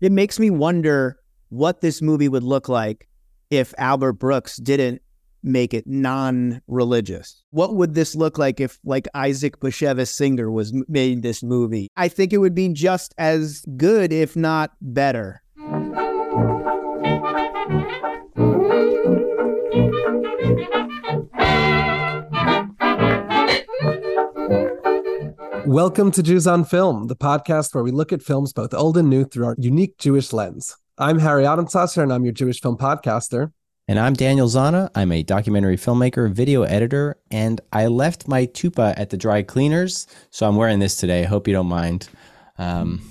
it makes me wonder what this movie would look like if Albert Brooks didn't make it non-religious. What would this look like if like Isaac Bashevis Singer was made this movie? I think it would be just as good if not better. Welcome to Jews on Film, the podcast where we look at films both old and new through our unique Jewish lens. I'm Harry Adamsasser, and I'm your Jewish film podcaster. And I'm Daniel Zana. I'm a documentary filmmaker, video editor, and I left my tupa at the dry cleaners, so I'm wearing this today. Hope you don't mind. Um,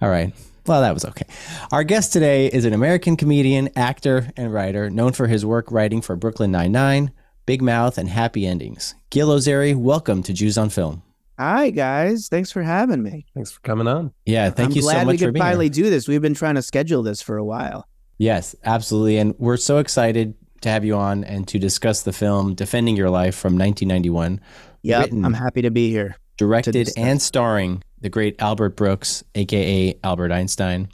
all right. Well, that was okay. Our guest today is an American comedian, actor, and writer known for his work writing for Brooklyn Nine-Nine, Big Mouth, and Happy Endings. Gil Ozeri, welcome to Jews on Film. Hi guys, thanks for having me. Thanks for coming on. Yeah, thank I'm you glad so much we for could being finally here. do this. We've been trying to schedule this for a while. Yes, absolutely. And we're so excited to have you on and to discuss the film Defending Your Life from 1991, Yeah, I'm happy to be here. directed and starring the great Albert Brooks, aka Albert Einstein.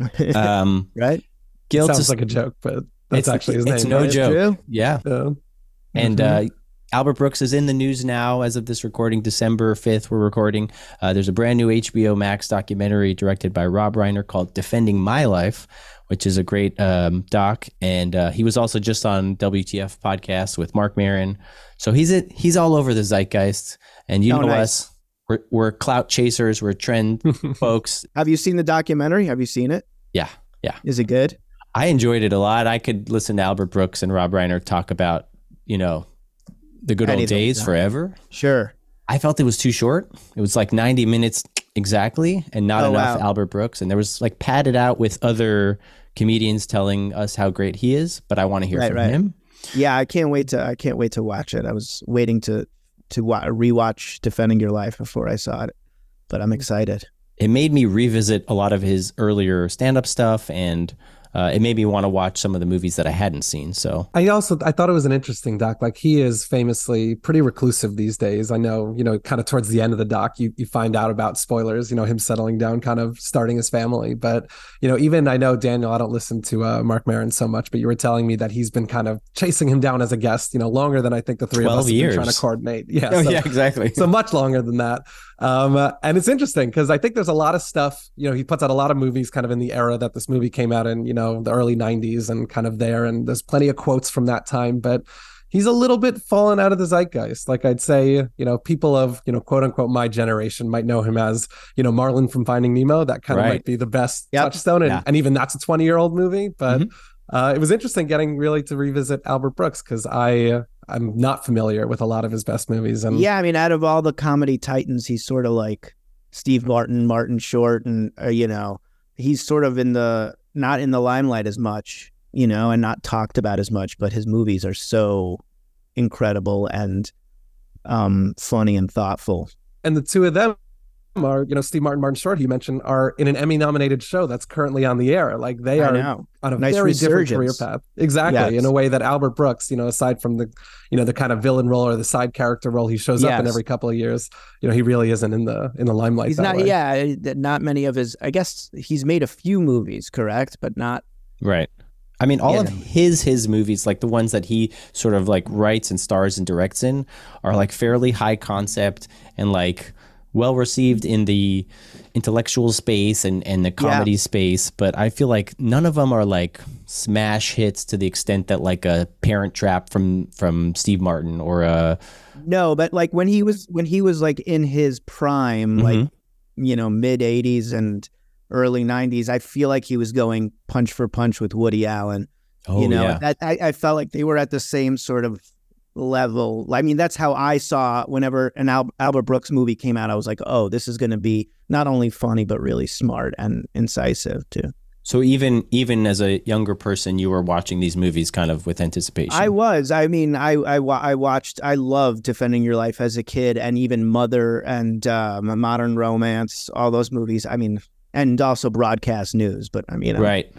Um, right? Gil, Sounds to- like a joke, but that's It's- actually his it's name. no right? joke. True. yeah. Yeah. And Mhm. uh, Albert Brooks is in the news now as of this recording, December 5th. We're recording. Uh, there's a brand new HBO Max documentary directed by Rob Reiner called Defending My Life, which is a great um, doc. And uh, he was also just on WTF podcast with Marc Maron. So he's it. He's all over the zeitgeist. And you Oh, know nice. us. We're, we're clout chasers. We're trend folks. Have you seen the documentary? Have you seen it? Yeah. Yeah. Is it good? I enjoyed it a lot. I could listen to Albert Brooks and Rob Reiner talk about, you know, the good old days forever. Sure. I felt it was too short. It was like 90 minutes exactly and not Oh, enough wow. Albert Brooks. And there was like padded out with other comedians telling us how great he is, but I want to hear Right, from right. him. Yeah, I can't wait to I can't wait to watch it. I was waiting to to wa- rewatch Defending Your Life before I saw it, but I'm excited. It made me revisit a lot of his earlier stand up stuff and uh, it made me want to watch some of the movies that I hadn't seen. So I also I thought it was an interesting doc. Like he is famously pretty reclusive these days. I know, you know, kind of towards the end of the doc, you you find out about spoilers. You know, him settling down, kind of starting his family. But you know, even I know Daniel. I don't listen to uh, Marc Maron so much, but you were telling me that he's been kind of chasing him down as a guest. You know, longer than I think the three of 12 us have been trying to coordinate. Yeah, Oh, so- yeah, exactly. so much longer than that. Um, uh, and it's interesting because I think there's a lot of stuff, you know, he puts out a lot of movies kind of in the era that this movie came out in, you know, the early 90s and kind of there. And there's plenty of quotes from that time, but he's a little bit fallen out of the zeitgeist. Like I'd say, you know, people of, you know, quote unquote, my generation might know him as, you know, Marlin from Finding Nemo. That kind of might be the best Yep. touchstone. And, Yeah. and even that's a 20 year old movie. But Mhm. uh, it was interesting getting really to revisit Albert Brooks because I, I'm not familiar with a lot of his best movies. And Yeah, I mean, out of all the comedy titans, he's sort of like Steve Martin, Martin Short, and uh, you know, he's sort of in the not in the limelight as much, you know, and not talked about as much. But his movies are so incredible and um, funny and thoughtful. and the two of them are, you know, Steve Martin, Martin Short, you mentioned, are in an Emmy nominated show that's currently on the air. Like they I are know. on a Nice very different career path. Exactly. Yes. In a way that Albert Brooks, you know, aside from the, you know, the kind of villain role or the side character role he shows up in every couple of years, you know, he really isn't in the in the limelight. He's that not. way. Yeah, uh, not many of his. I guess he's made a few movies, correct, but not. Right. I mean, all Yeah. of his his movies, like the ones that he sort of like writes and stars and directs in, are like fairly high concept and like well received in the intellectual space and and the comedy space. But I feel like none of them are like smash hits to the extent that like a Parent Trap from from Steve Martin or a No, but like when he was when he was like in his prime, Mm-hmm. like you know mid '80s and early '90s, I feel like he was going punch for punch with Woody Allen. oh you know, yeah that I, I felt like they were at the same sort of level. I mean, that's how I saw whenever an Al- Albert Brooks movie came out. I was like, oh, this is going to be not only funny but really smart and incisive too. So even even as a younger person, you were watching these movies kind of with anticipation. I was. I mean, I I, I watched. I loved Defending Your Life as a kid, and even Mother and um, Modern Romance. All those movies. I mean, and also broadcast news. But I mean, right.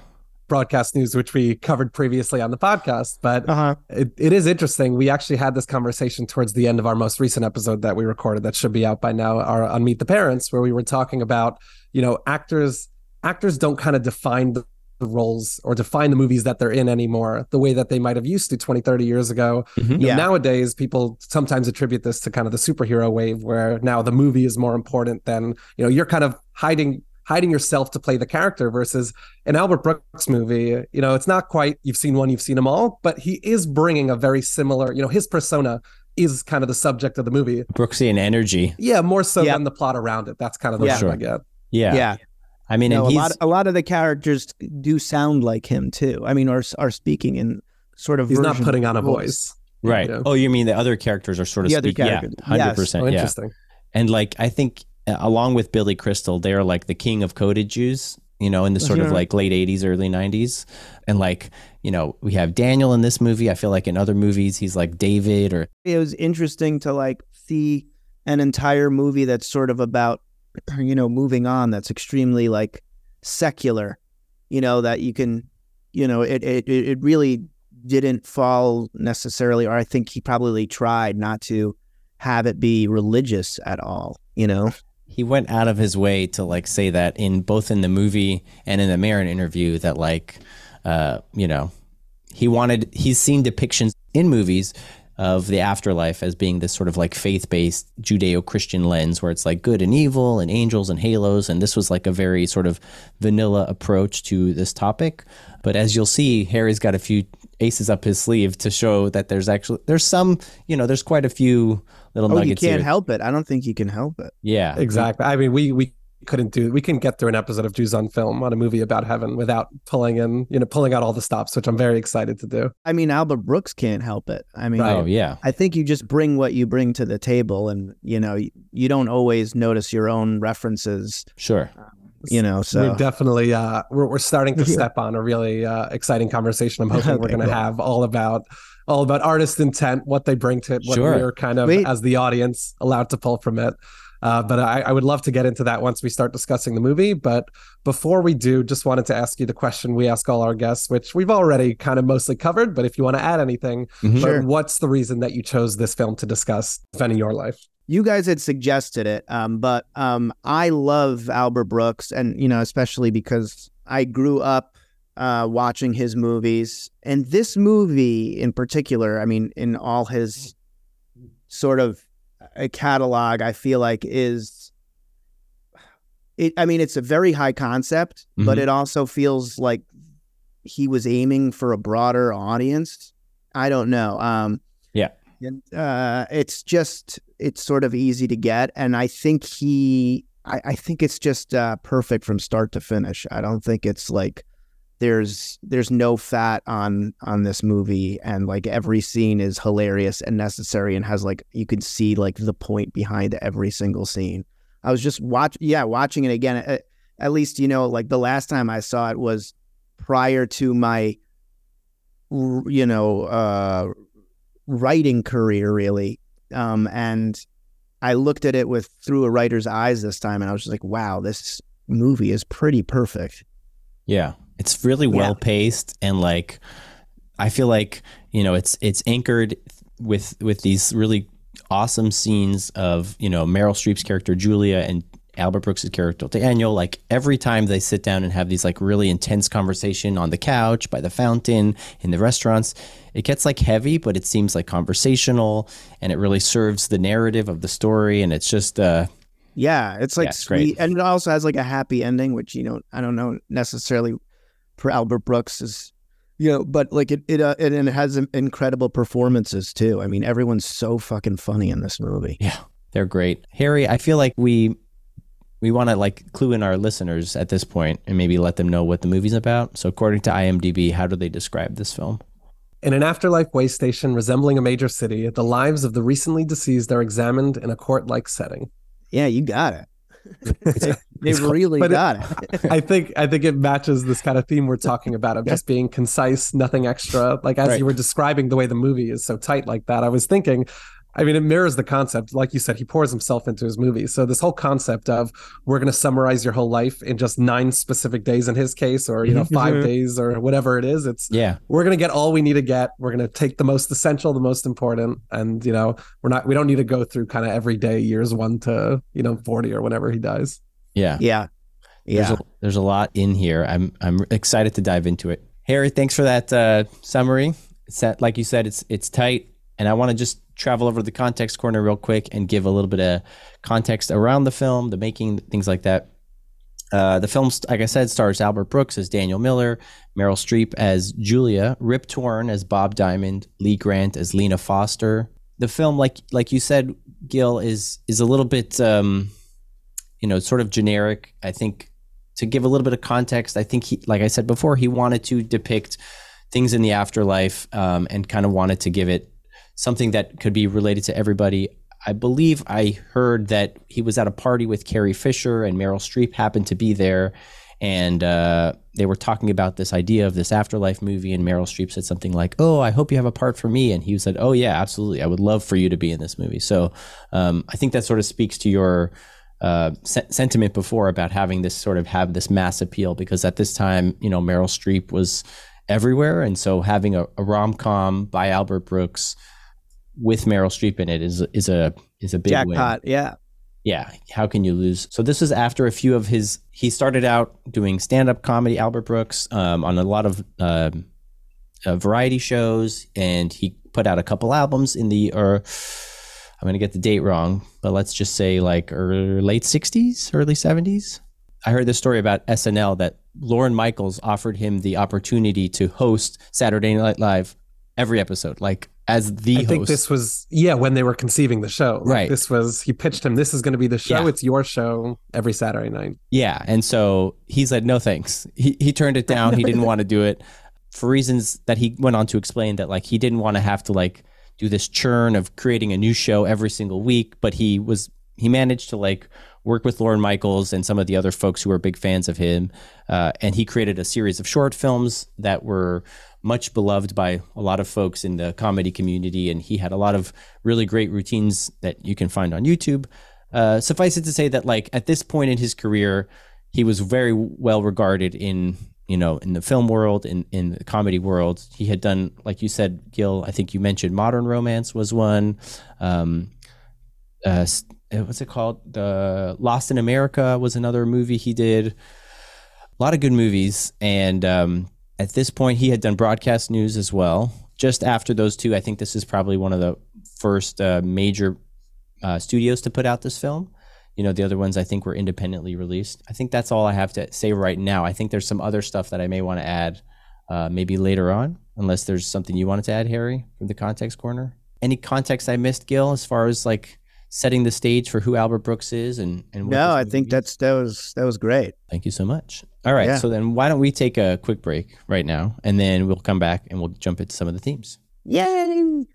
Broadcast news, which we covered previously on the podcast, but Uh huh. it, it is interesting. We actually had this conversation towards the end of our most recent episode that we recorded that should be out by now our, on Meet the Parents, where we were talking about, you know, actors actors don't kind of define the roles or define the movies that they're in anymore the way that they might have used to 20 30 years ago Mhm. You know, Yeah. nowadays people sometimes attribute this to kind of the superhero wave where now the movie is more important than you know you're kind of hiding hiding yourself to play the character versus an albert brooks movie you know it's not quite you've seen one you've seen them all but he is bringing a very similar you know his persona is kind of the subject of the movie Brooksian energy. yeah more so Yeah. than the plot around it that's kind of the Yeah. vibe i get Yeah. yeah. I mean, No, and a he's lot a lot of the characters do sound like him too. I mean, are are speaking in sort of he's not putting on a of voice right. Yeah. Oh, you mean the other characters are sort of The other speaking? Yeah, characters. hundred Yes. percent. oh Yeah. interesting And like I think along with Billy Crystal, they are like the king of coded Jews, you know, in the sort of Mhm. like late 80s, early 90s. And like, you know, we have Daniel in this movie. I feel like in other movies he's like David or It was interesting to like see an entire movie that's sort of about you know moving on. That's extremely like secular. You know that you can, you know, it it it really didn't fall necessarily, or I think he probably tried not to have it be religious at all. You know. He went out of his way to like say that in both in the movie and in the Maron interview that like uh you know he wanted he's seen depictions in movies of the afterlife as being this sort of like faith-based Judeo-Christian lens where it's like good and evil and angels and halos and this was like a very sort of vanilla approach to this topic. But as you'll see Harry's got a few aces up his sleeve to show that there's actually there's some you know there's quite a few little Oh, you can't here. help it. I don't think you can help it. yeah Exactly. I mean, we we couldn't do we couldn't get through an episode of Jews on film on a movie about heaven without pulling in you know pulling out all the stops, which I'm very excited to do. I mean, Albert Brooks can't help it. I mean, oh yeah I think you just bring what you bring to the table, and you know, you, you don't always notice your own references. sure You know, so we're definitely uh, we're we're starting to step on a really uh, exciting conversation. I'm hoping we're going to cool. have all about all about artist intent, what they bring to it, what Sure. we're kind of Sweet. as the audience allowed to pull from it. Uh, but I, I would love to get into that once we start discussing the movie. But before we do, just wanted to ask you the question we ask all our guests, which we've already kind of mostly covered. But if you want to add anything, Mhm. Sure. what's the reason that you chose this film to discuss, if any, your life? you guys had suggested it, um, but um, I love Albert Brooks, and you know, especially because I grew up uh, watching his movies, and this movie in particular. I mean, in all his sort of a catalog, I feel like is. It, I mean, it's a very high concept, but Mhm. it also feels like he was aiming for a broader audience. I don't know. Um, Yeah. and, uh, it's just it's sort of easy to get, and I think he, I, I think it's just uh, perfect from start to finish. I don't think it's like there's there's no fat on on this movie, and like every scene is hilarious and necessary, and has like you can see like the point behind every single scene. I was just watch, yeah, watching it again. At, at least you know, like the last time I saw it was prior to my, you know, uh, writing career really um and i looked at it with through a writer's eyes this time and i was just like wow this movie is pretty perfect Yeah. It's really Yeah. well paced and like I feel like, you know, it's it's anchored with with these really awesome scenes of, you know, Meryl Streep's character Julia and Albert Brooks' character Daniel. Like every time they sit down and have these like really intense conversation on the couch, by the fountain, in the restaurants, it gets like heavy, but it seems like conversational and it really serves the narrative of the story. And it's just uh yeah it's like Yeah, it's great. sweet and it also has like a happy ending which you know i don't know necessarily for albert brooks is you know but like it it, uh, it and it has incredible performances too i mean everyone's so fucking funny in this movie Yeah, they're great. Harry, I feel like we we want to like clue in our listeners at this point and maybe let them know what the movie's about. So according to IMDb, how do they describe this film? In an afterlife way station resembling a major city, the lives of the recently deceased are examined in a court like setting. yeah you got it they, they really but it- got it I think I think it matches this kind of theme we're talking about of just being concise, nothing extra. Like as Right. you were describing the way the movie is so tight like that, I was thinking, I mean, it mirrors the concept. Like you said, he pours himself into his movie. So this whole concept of we're going to summarize your whole life in just nine specific days in his case, or you know, 5 Mhm. days or whatever it is. It's Yeah, we're going to get all we need to get. We're going to take the most essential, the most important, and you know, we're not. We don't need to go through kind of every day, years one to you know forty or whenever he dies. yeah. yeah Yeah. There's a, there's a lot in here. I'm I'm excited to dive into it. Harry, thanks for that uh, summary. It's that, like you said, it's it's tight, and I want to just travel over to the context corner real quick and give a little bit of context around the film, the making, things like that. Uh, the film, like I said, stars Albert Brooks as Daniel Miller, Meryl Streep as Julia, Rip Torn as Bob Diamond, Lee Grant as Lena Foster. The film, like like you said, Gil, is is a little bit, um, you know, sort of generic. I think to give a little bit of context, I think he, like I said before, he wanted to depict things in the afterlife um, and kind of wanted to give it something that could be related to everybody. I believe I heard that he was at a party with Carrie Fisher and Meryl Streep happened to be there. And uh, they were talking about this idea of this afterlife movie. And Meryl Streep said something like, Oh, I hope you have a part for me. And he said, Oh, yeah, absolutely. I would love for you to be in this movie. So um, I think that sort of speaks to your uh, se- sentiment before about having this sort of have this mass appeal because at this time, you know, Meryl Streep was everywhere. And so having a, a rom com by Albert Brooks with Meryl Streep in it is is a is a big Jackpot. win. Yeah. Yeah, how can you lose? So this is after a few of his. He started out doing stand up comedy, Albert Brooks, um, on a lot of uh, uh, variety shows, and he put out a couple albums in the or. I'm gonna get the date wrong, but let's just say like early, late '60s, early '70s. I heard this story about SNL that Lorne Michaels offered him the opportunity to host Saturday Night Live every episode, like as the I host. think this was yeah when they were conceiving the show. Like, Right. This was he pitched him. This is going to be the show. Yeah. It's your show every Saturday night. Yeah, and so he said no thanks. He he turned it down. He didn't want to do it for reasons that he went on to explain that like he didn't want to have to like do this churn of creating a new show every single week, but he was he managed to like work with Lorne Michaels and some of the other folks who were big fans of him, uh, and he created a series of short films that were much beloved by a lot of folks in the comedy community, and he had a lot of really great routines that you can find on YouTube. Uh, suffice it to say that, like at this point in his career, he was very well regarded in you know in the film world, in in the comedy world. He had done, like you said, Gil. I think you mentioned Modern Romance was one. Um, uh, uh, what's it called? The Lost in America was another movie he did. A lot of good movies, and um, at this point, he had done broadcast news as well. Just after those two, I think this is probably one of the first uh, major uh, studios to put out this film. You know, the other ones I think were independently released. I think that's all I have to say right now. I think there's some other stuff that I may want to add uh, maybe later on, unless there's something you wanted to add, Harry, from the context corner. Any context I missed, Gil, as far as like setting the stage for who Albert Brooks is and and what No, I think means? that's that was that was great. Thank you so much. All right, Yeah. so then why don't we take a quick break right now, and then we'll come back and we'll jump into some of the themes. Yay!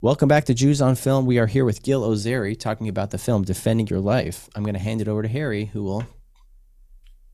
Welcome back to Jews on Film. We are here with Gil Ozeri talking about the film Defending Your Life. I'm going to hand it over to Harry, who will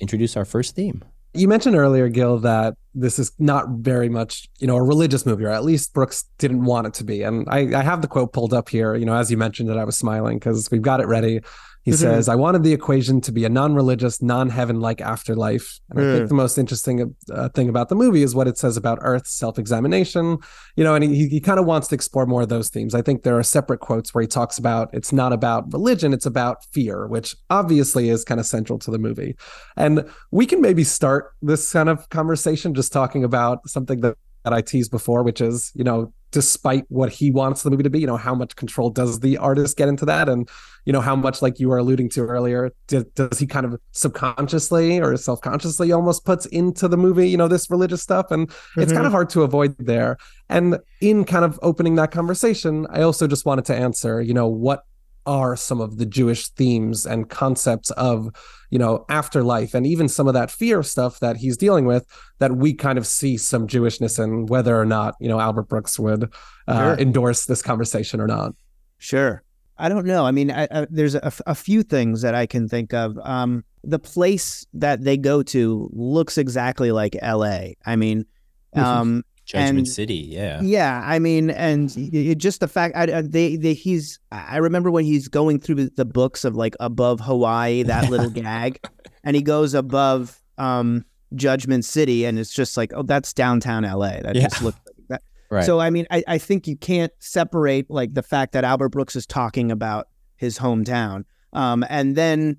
introduce our first theme. You mentioned earlier, Gil, that this is not very much, you know, a religious movie, or at least Brooks didn't want it to be. And I, I have the quote pulled up here. You know, as you mentioned it, I was smiling because we've got it ready. He Mhm. says, I wanted the equation to be a non religious, non heaven like afterlife. And I Mm. think the most interesting uh, thing about the movie is what it says about Earth self examination. You know, and he, he kind of wants to explore more of those themes. I think there are separate quotes where he talks about it's not about religion, it's about fear, which obviously is kind of central to the movie. And we can maybe start this kind of conversation just talking about something that, that I teased before, which is, you know, despite what he wants the movie to be, you know, how much control does the artist get into that? And, you know, how much, like you were alluding to earlier, does, does he kind of subconsciously or self consciously almost puts into the movie, you know, this religious stuff? And it's kind mm-hmm. of hard to avoid there. And in kind of opening that conversation, I also just wanted to answer, you know, what are some of the Jewish themes and concepts of, you know, afterlife and even some of that fear stuff that he's dealing with that we kind of see some Jewishness in, whether or not, you know, Albert Brooks would uh, Sure. endorse this conversation or not. Sure. I don't know. I mean, I, I, there's a, a few things that I can think of. Um, the place that they go to looks exactly like L.A. I mean, um, Judgment And- City, yeah. yeah. I mean, and it, just the fact I, they, they he's. I remember when he's going through the, the books of like above Hawaii, that little gag, and he goes above um, Judgment City, and it's just like, oh, that's downtown L.A. That Yeah. just looks like that. Right. So I mean, I, I think you can't separate like the fact that Albert Brooks is talking about his hometown, um, and then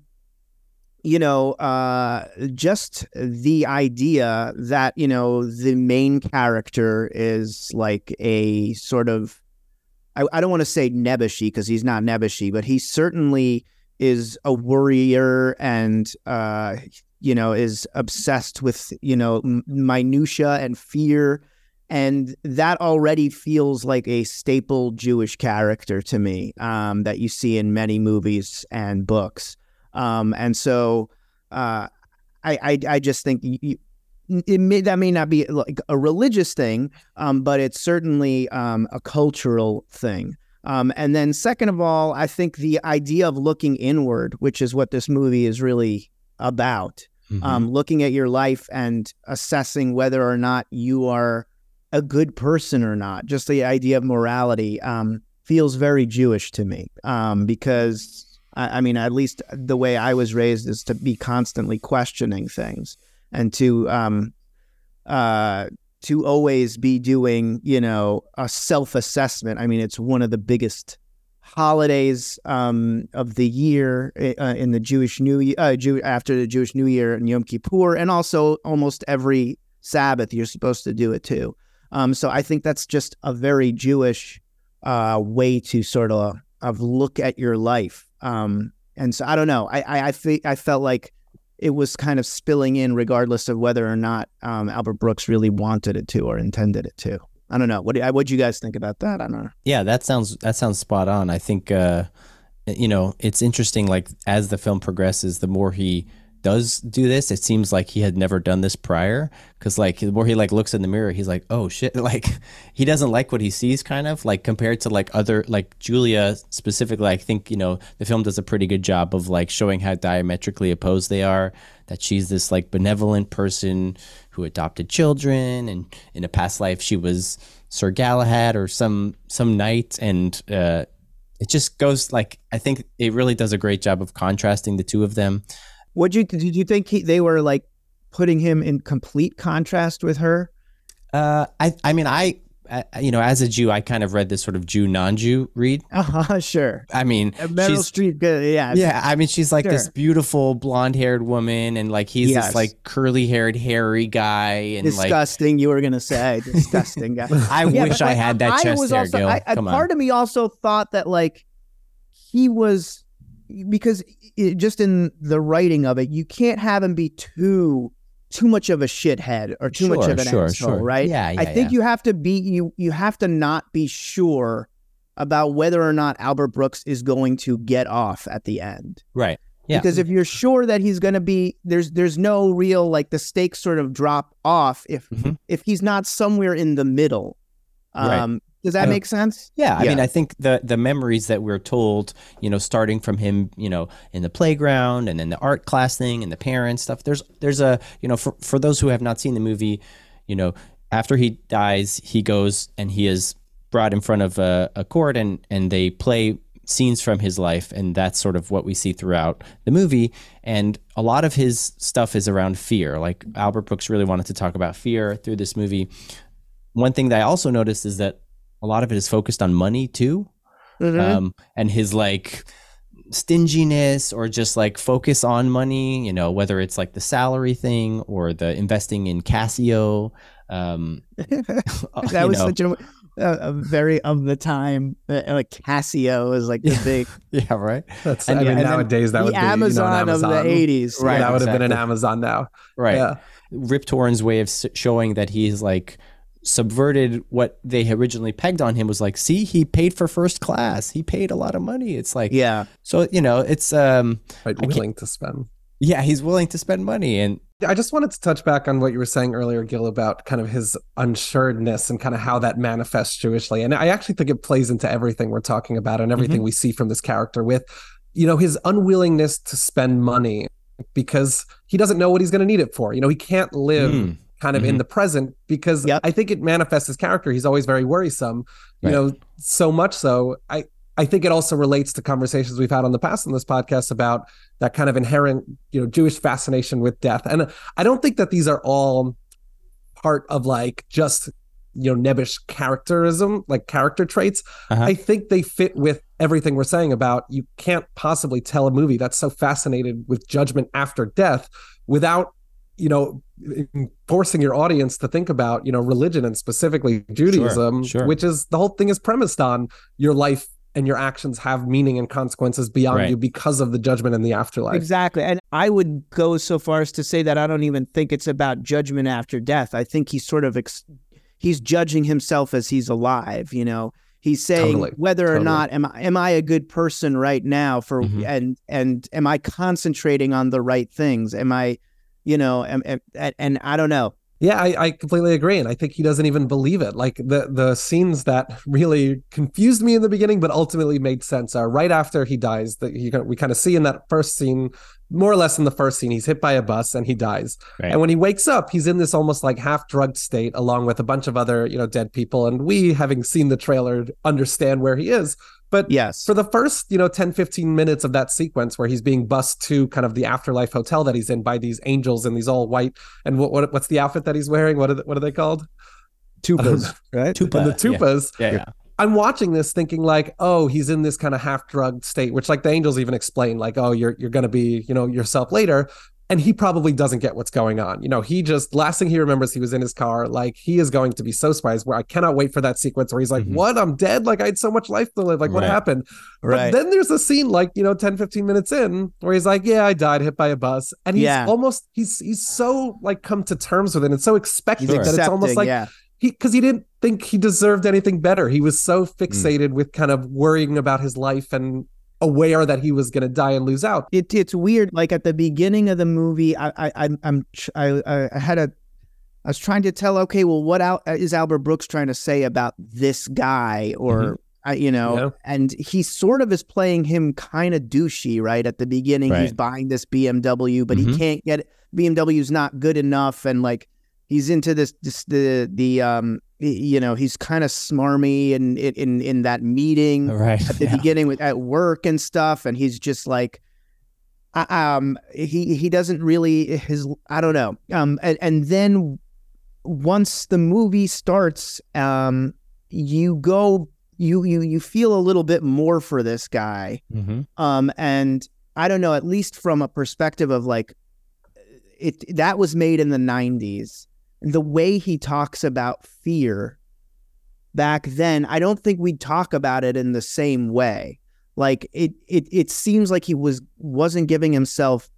you know, uh, just the idea that you know the main character is like a sort of, I, I don't want to say nebbishy because he's not nebbishy, but he certainly is a worrier and uh, you know is obsessed with you know minutia and fear and that already feels like a staple Jewish character to me um, that you see in many movies and books. Um, and so uh, I, I, I just think you, it may, that may not be like a religious thing, um, but it's certainly um, a cultural thing. Um, and then, second of all, I think the idea of looking inward, which is what this movie is really about, Mhm. um, looking at your life and assessing whether or not you are a good person or not. Just the idea of morality um, feels very Jewish to me um, because, I, I mean, at least the way I was raised is to be constantly questioning things and to um, uh, to always be doing, you know, a self assessment. I mean, it's one of the biggest holidays um, of the year uh, in the Jewish New Year, uh, Jew- after the Jewish New Year and Yom Kippur, and also almost every Sabbath you're supposed to do it too. Um, so I think that's just a very Jewish uh, way to sort of of look at your life. Um, and so I don't know. I I I, fe- I felt like it was kind of spilling in, regardless of whether or not um, Albert Brooks really wanted it to or intended it to. I don't know. What do what do you guys think about that? I don't know. Yeah, that sounds that sounds spot on. I think uh, you know it's interesting. Like as the film progresses, the more he does do this, it seems like he had never done this prior. Because like the more he like looks in the mirror, he's like, oh shit, like he doesn't like what he sees. Kind of like compared to like other like Julia specifically. I think you know the film does a pretty good job of like showing how diametrically opposed they are. That she's this like benevolent person who adopted children, and in a past life she was Sir Galahad or some some knight, and uh, it just goes like I think it really does a great job of contrasting the two of them. What you did you think he, they were like putting him in complete contrast with her? Uh, I I mean I, I you know as a Jew I kind of read this sort of Jew non-Jew read. Uh-huh, sure. I mean Uh, Meryl she's Streep. Yeah. yeah I mean she's like this beautiful blonde-haired woman, and like he's Yes. this like curly-haired hairy guy, and like Disgusting. you were gonna say disgusting guy. I Yeah, wish I like, had that I chest was hair, also, Gil. I, I, part of me also thought that like he was because it, just in the writing of it, you can't have him be too too much of a shithead or too much of an sure, asshole, sure. right? Yeah, yeah, I think yeah. you have to be you you have to not be sure about whether or not Albert Brooks is going to get off at the end. right. Yeah. Because if you're sure that he's going to be there's there's no real like the stakes sort of drop off if Mhm. if he's not somewhere in the middle. Right. Does that oh, make sense? Yeah, I Yeah. mean, I think the the memories that we're told, you know, starting from him, you know, in the playground and then the art class thing and the parents stuff. There's there's a you know for for those who have not seen the movie, you know, after he dies, he goes and he is brought in front of a, a court and and they play scenes from his life and that's sort of what we see throughout the movie and a lot of his stuff is around fear like albert brooks really wanted to talk about fear through this movie one thing that i also noticed is that a lot of it is focused on money too Mhm. um, and his like stinginess or just like focus on money you know whether it's like the salary thing or the investing in casio um that you was know. such a, a, a very of the time. Uh, like Casio is like the big yeah right That's, And- I mean, and nowadays that the would be you know, Amazon, Amazon of the eighties. Right. that would have been an. Amazon now. right Yeah. rip torn's way of showing that he's like subverted what they originally pegged on him was like see he paid for first class he paid a lot of money it's like Yeah. so you know it's um Right, willing to spend. yeah he's willing to spend money and I just wanted to touch back on what you were saying earlier, Gil, about kind of his unsureness and kind of how that manifests Jewishly. And I actually think it plays into everything we're talking about and everything we see from this character with, you know, his unwillingness to spend money because he doesn't know what he's going to need it for. You know, he can't live Mm. Kind of in Mhm. the present because Yep. I think it manifests his character. He's always very worrisome, you Right. know, so much so. I, I think it also relates to conversations we've had on the past on this podcast about that kind of inherent, you know, Jewish fascination with death. And I don't think that these are all part of like just you know nebbish characterism, like character traits. Uh-huh. I think they fit with everything we're saying about you can't possibly tell a movie that's so fascinated with judgment after death without you know forcing your audience to think about you know religion and specifically Judaism, sure. which is the whole thing is premised on your life and your actions have meaning and consequences beyond Right. you because of the judgment in the afterlife. Exactly. And I would go so far as to say that I don't even think it's about judgment after death. I think he's sort of ex- he's judging himself as he's alive, you know. He's saying Totally. whether or not am I, am I a good person right now for Mhm. and and am I concentrating on the right things? Am I you know, am, am, and, and I don't know. Yeah, I, I completely agree, and I think he doesn't even believe it. Like the the scenes that really confused me in the beginning, but ultimately made sense, are right after he dies. That he we kind of see in that first scene, more or less in the first scene, he's hit by a bus and he dies. Right. And when he wakes up, he's in this almost like half drugged state, along with a bunch of other you know dead people. And we, having seen the trailer, understand where he is. But Yes. for the first you know 10 15 minutes of that sequence where he's being bussed to kind of the afterlife hotel that he's in by these angels and these all white and what, what what's the outfit that he's wearing what are, the, what are they called Tupas, right? Tupa. and the yeah. tupas Yeah, yeah. i'm watching this thinking like oh he's in this kind of half drugged state which like the angels even explain like oh you're you're gonna be you know yourself later and he probably doesn't get what's going on you know he just last thing he remembers he was in his car like he is going to be so surprised where i cannot wait for that sequence where he's like Mhm. what i'm dead like i had so much life to live like what Right. happened Right. but then there's a scene like, you know, 10, 15 minutes in where he's like, Yeah, I died hit by a bus. And he's Yeah. almost he's he's so like come to terms with it and so expecting He's that it's almost like yeah. he because he didn't think he deserved anything better. He was so Mm. fixated with kind of worrying about his life and aware that he was gonna die and lose out. it, it's weird. Like at the beginning of the movie, I, I, I'm, I, I had a, I was trying to tell, okay, well, what Al, is Albert Brooks trying to say about this guy, or I, you know, Yeah. and he sort of is playing him kind of douchey, right? At the beginning, he's buying this BMW, but he Mhm. can't get it. BMW's not good enough, and like he's into this, this the the um, you know, he's kind of smarmy and in, in in that meeting Right. at the yeah. beginning with at work and stuff, and he's just like, um, he he doesn't really his I don't know, um, and, and then once the movie starts, um, you go you you you feel a little bit more for this guy, Mhm. um, and I don't know, at least from a perspective of like, it that was made in the '90s. The way he talks about fear back then, I don't think we'd talk about it in the same way. Like it, it, it seems like he was wasn't giving himself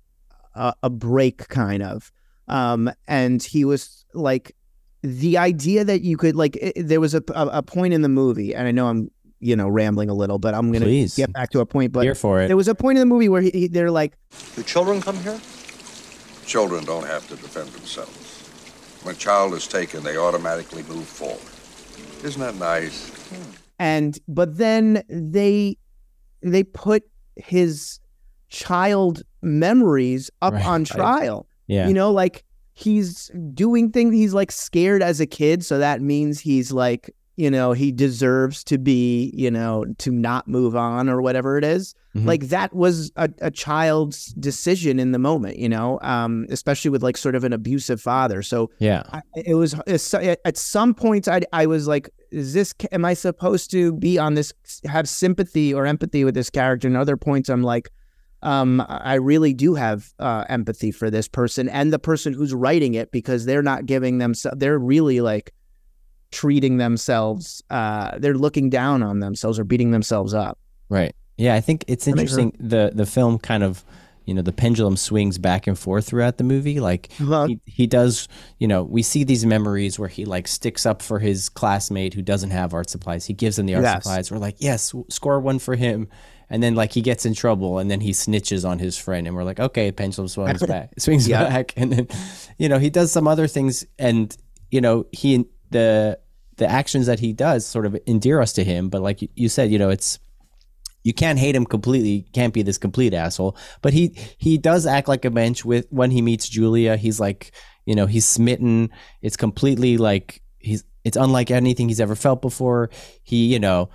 a, a break, kind of, um, and he was like the idea that you could like. It, there was a, a a point in the movie, and I know I'm you know rambling a little, but I'm gonna Please. get back to a point. But Here for it. there was a point in the movie where he, he, they're like, Do children come here? Children don't have to defend themselves. When a child is taken, they automatically move forward. Isn't that nice? and but then they they put his child memories up Right, on right. trial. yeah. You know, like he's doing things. He's like scared as a kid, so that means he's like, you know, he deserves to be, you know, to not move on or whatever it is. Mhm. Like that was a, a child's decision in the moment, you know, um, especially with like sort of an abusive father. So yeah. I, it was at some points I I was like, is this am I supposed to be on this have sympathy or empathy with this character? And other points I'm like, um, I really do have uh, empathy for this person and the person who's writing it because they're not giving them they're really like treating themselves uh they're looking down on themselves or beating themselves up Right. Yeah, I think it's interesting. The the film kind of, you know, the pendulum swings back and forth throughout the movie. Like he, he does, you know, we see these memories where he like sticks up for his classmate who doesn't have art supplies. He gives him the art Yes. supplies. We're like, yes, score one for him. And then like he gets in trouble and then he snitches on his friend and we're like, okay, pendulum swings back, swings Yeah. back. And then, you know, he does some other things and, you know, he, the, the actions that he does sort of endear us to him. But like you- said, you know, it's, you can't hate him completely can't be this complete asshole but he he does act like a mensch with when he meets julia he's like you know he's smitten it's completely like he's it's unlike anything he's ever felt before he you know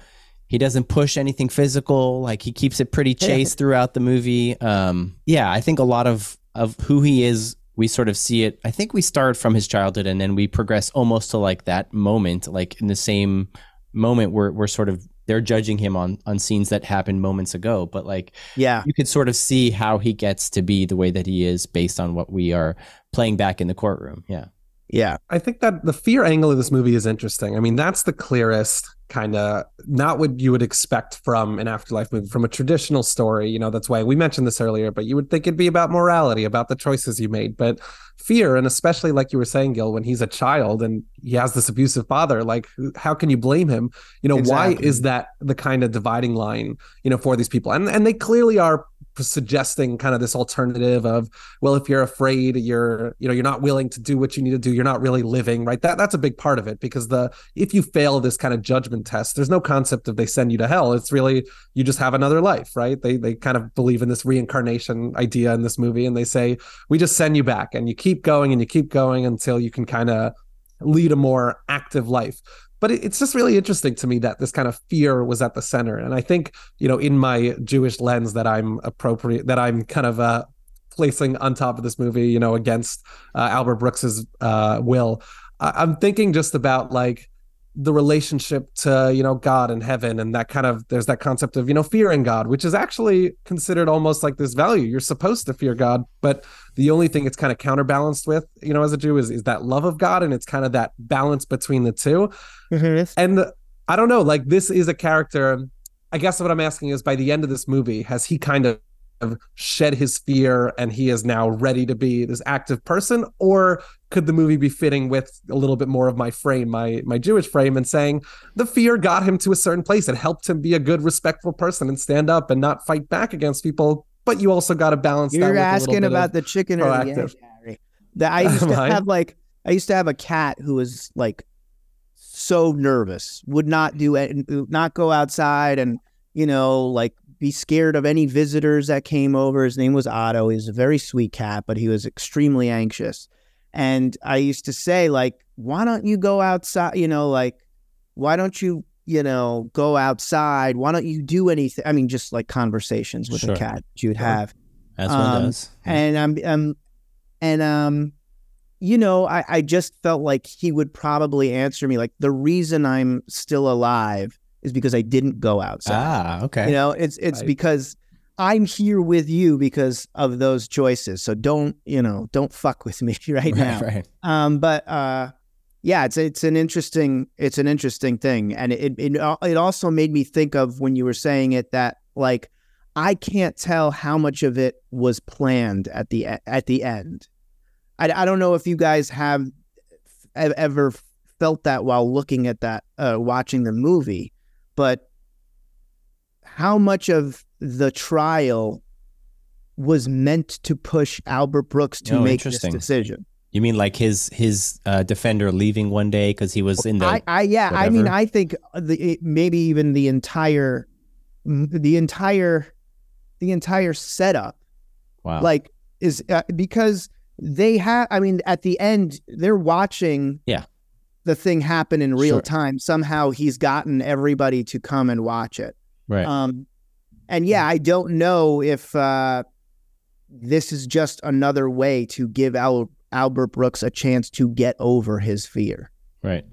he doesn't push anything physical like he keeps it pretty chaste throughout the movie um yeah i think a lot of of who he is we sort of see it. I think we start from his childhood and then we progress almost to like that moment, like in the same moment where we're sort of they're judging him on on scenes that happened moments ago but like yeah. you could sort of see how he gets to be the way that he is based on what we are playing back in the courtroom. Yeah. Yeah. I think that the fear angle of this movie is interesting. I mean that's the clearest kind of not what you would expect from an afterlife movie from a traditional story you know that's why we mentioned this earlier but you would think it'd be about morality about the choices you made but fear and especially like you were saying gil when he's a child and he has this abusive father like how can you blame him you know exactly. why is that the kind of dividing line you know for these people and and they clearly are suggesting kind of this alternative of well if you're afraid you're you know you're not willing to do what you need to do you're not really living right? That that's a big part of it because the if you fail this kind of judgment test there's no concept of they send you to hell. It's really you just have another life right? They they kind of believe in this reincarnation idea in this movie and they say we just send you back and you keep going and you keep going until you can kind of lead a more active life but it's just really interesting to me that this kind of fear was at the center. And i think you know in my jewish lens that i'm appropriate that i'm kind of uh placing on top of this movie you know against uh, albert brooks's uh will I- i'm thinking just about like the relationship to you know god and heaven and that kind of there's that concept of you know fearing god which is actually considered almost like this value. You're supposed to fear god but the only thing it's kind of counterbalanced with you know as a jew is is that love of god and it's kind of that balance between the 2 mm-hmm. and i don't know like this is a character i guess what i'm asking is by the end of this movie has he kind of shed his fear and he is now ready to be this active person or could the movie be fitting with a little bit more of my frame my my jewish frame and saying the fear got him to a certain place it helped him be a good respectful person and stand up and not fight back against people but you also got to balance you're asking about the chicken or the egg that i used to have like i used to have a cat who was like so nervous would not do it not go outside and you know like be scared of any visitors that came over. His name was Otto. He was a very sweet cat, but he was extremely anxious. And I used to say, like, why don't you go outside? You know, like, why don't you, you know, go outside? Why don't you do anything? I mean, just like conversations with sure. a cat you would have. As um, one does. Yeah. And um, um, and um, you know, I, I just felt like he would probably answer me like the reason I'm still alive is because I didn't go outside. Ah, okay. You know, it's it's right. because I'm here with you because of those choices. So don't, you know, don't fuck with me right now. Right, right. Um, but uh, yeah, it's it's an interesting it's an interesting thing, and it it it also made me think of when you were saying it that like I can't tell how much of it was planned at the at the end. I I don't know if you guys have ever felt that while looking at that uh, watching the movie but how much of the trial was meant to push Albert Brooks to oh, make this decision? You mean like his his uh, defender leaving one day because he was in the? I, I yeah, whatever? I mean, I think the maybe even the entire the entire the entire setup. Wow. Like is uh, because they have. I mean, at the end, they're watching. Yeah the thing happen in real sure. time. Somehow he's gotten everybody to come and watch it. Right. Um, and yeah, I don't know if uh, this is just another way to give Al- Albert Brooks a chance to get over his fear. Right.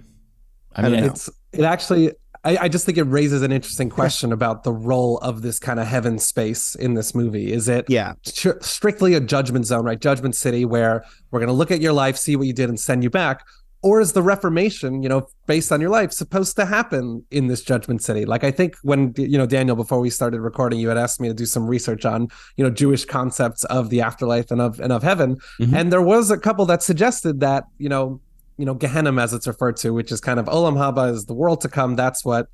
I mean, I it's it actually. I, I, just think it raises an interesting question about the role of this kind of heaven space in this movie. Is it yeah tr- strictly a judgment zone, right? Judgment City, where we're going to look at your life, see what you did, and send you back, or is the reformation you know based on your life supposed to happen in this judgment city? Like i think when you know daniel before we started recording you had asked me to do some research on you know jewish concepts of the afterlife and of and of heaven. Mm-hmm. and there was a couple that suggested that you know you know gehenna as it's referred to which is kind of olam haba is the world to come. That's what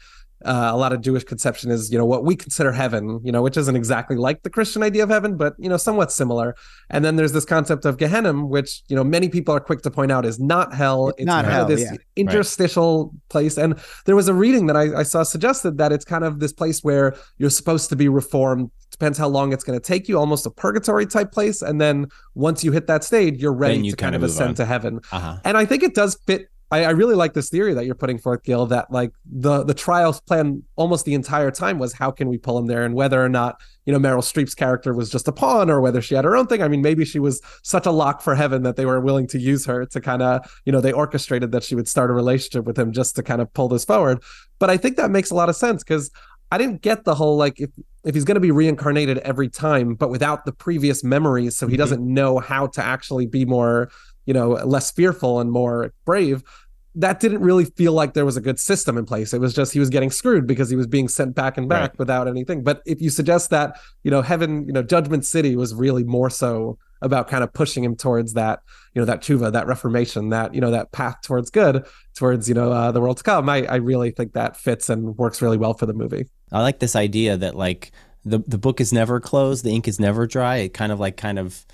uh, a lot of Jewish conception is, you know, what we consider heaven, you know, which isn't exactly like the Christian idea of heaven, but you know, somewhat similar. And then there's this concept of Gehenna, which you know many people are quick to point out is not hell. It's, not hell. This yeah. interstitial right. place. And there was a reading that I, I saw suggested that it's kind of this place where you're supposed to be reformed depends how long it's going to take you almost a purgatory type place and then once you hit that stage you're ready you to kind, kind of ascend on. to heaven uh-huh. and i think it does fit I, I really like this theory that you're putting forth, Gil, that like the the trial plan almost the entire time was how can we pull him there, and whether or not you know Meryl Streep's character was just a pawn or whether she had her own thing. I mean, maybe she was such a lock for heaven that they were willing to use her to kind of you know they orchestrated that she would start a relationship with him just to kind of pull this forward. But I think that makes a lot of sense because I didn't get the whole like if if he's going to be reincarnated every time, but without the previous memories, so he mm-hmm. doesn't know how to actually be more, you know, less fearful and more brave. That didn't really feel like there was a good system in place. It was just he was getting screwed because he was being sent back and back right. without anything. But if you suggest that, you know, heaven, you know, Judgment City was really more so about kind of pushing him towards that, you know, that tshuva, that reformation, that you know, that path towards good, towards you know, uh, the world to come. I I really think that fits and works really well for the movie. I like this idea that like the the book is never closed, the ink is never dry. It kind of like kind of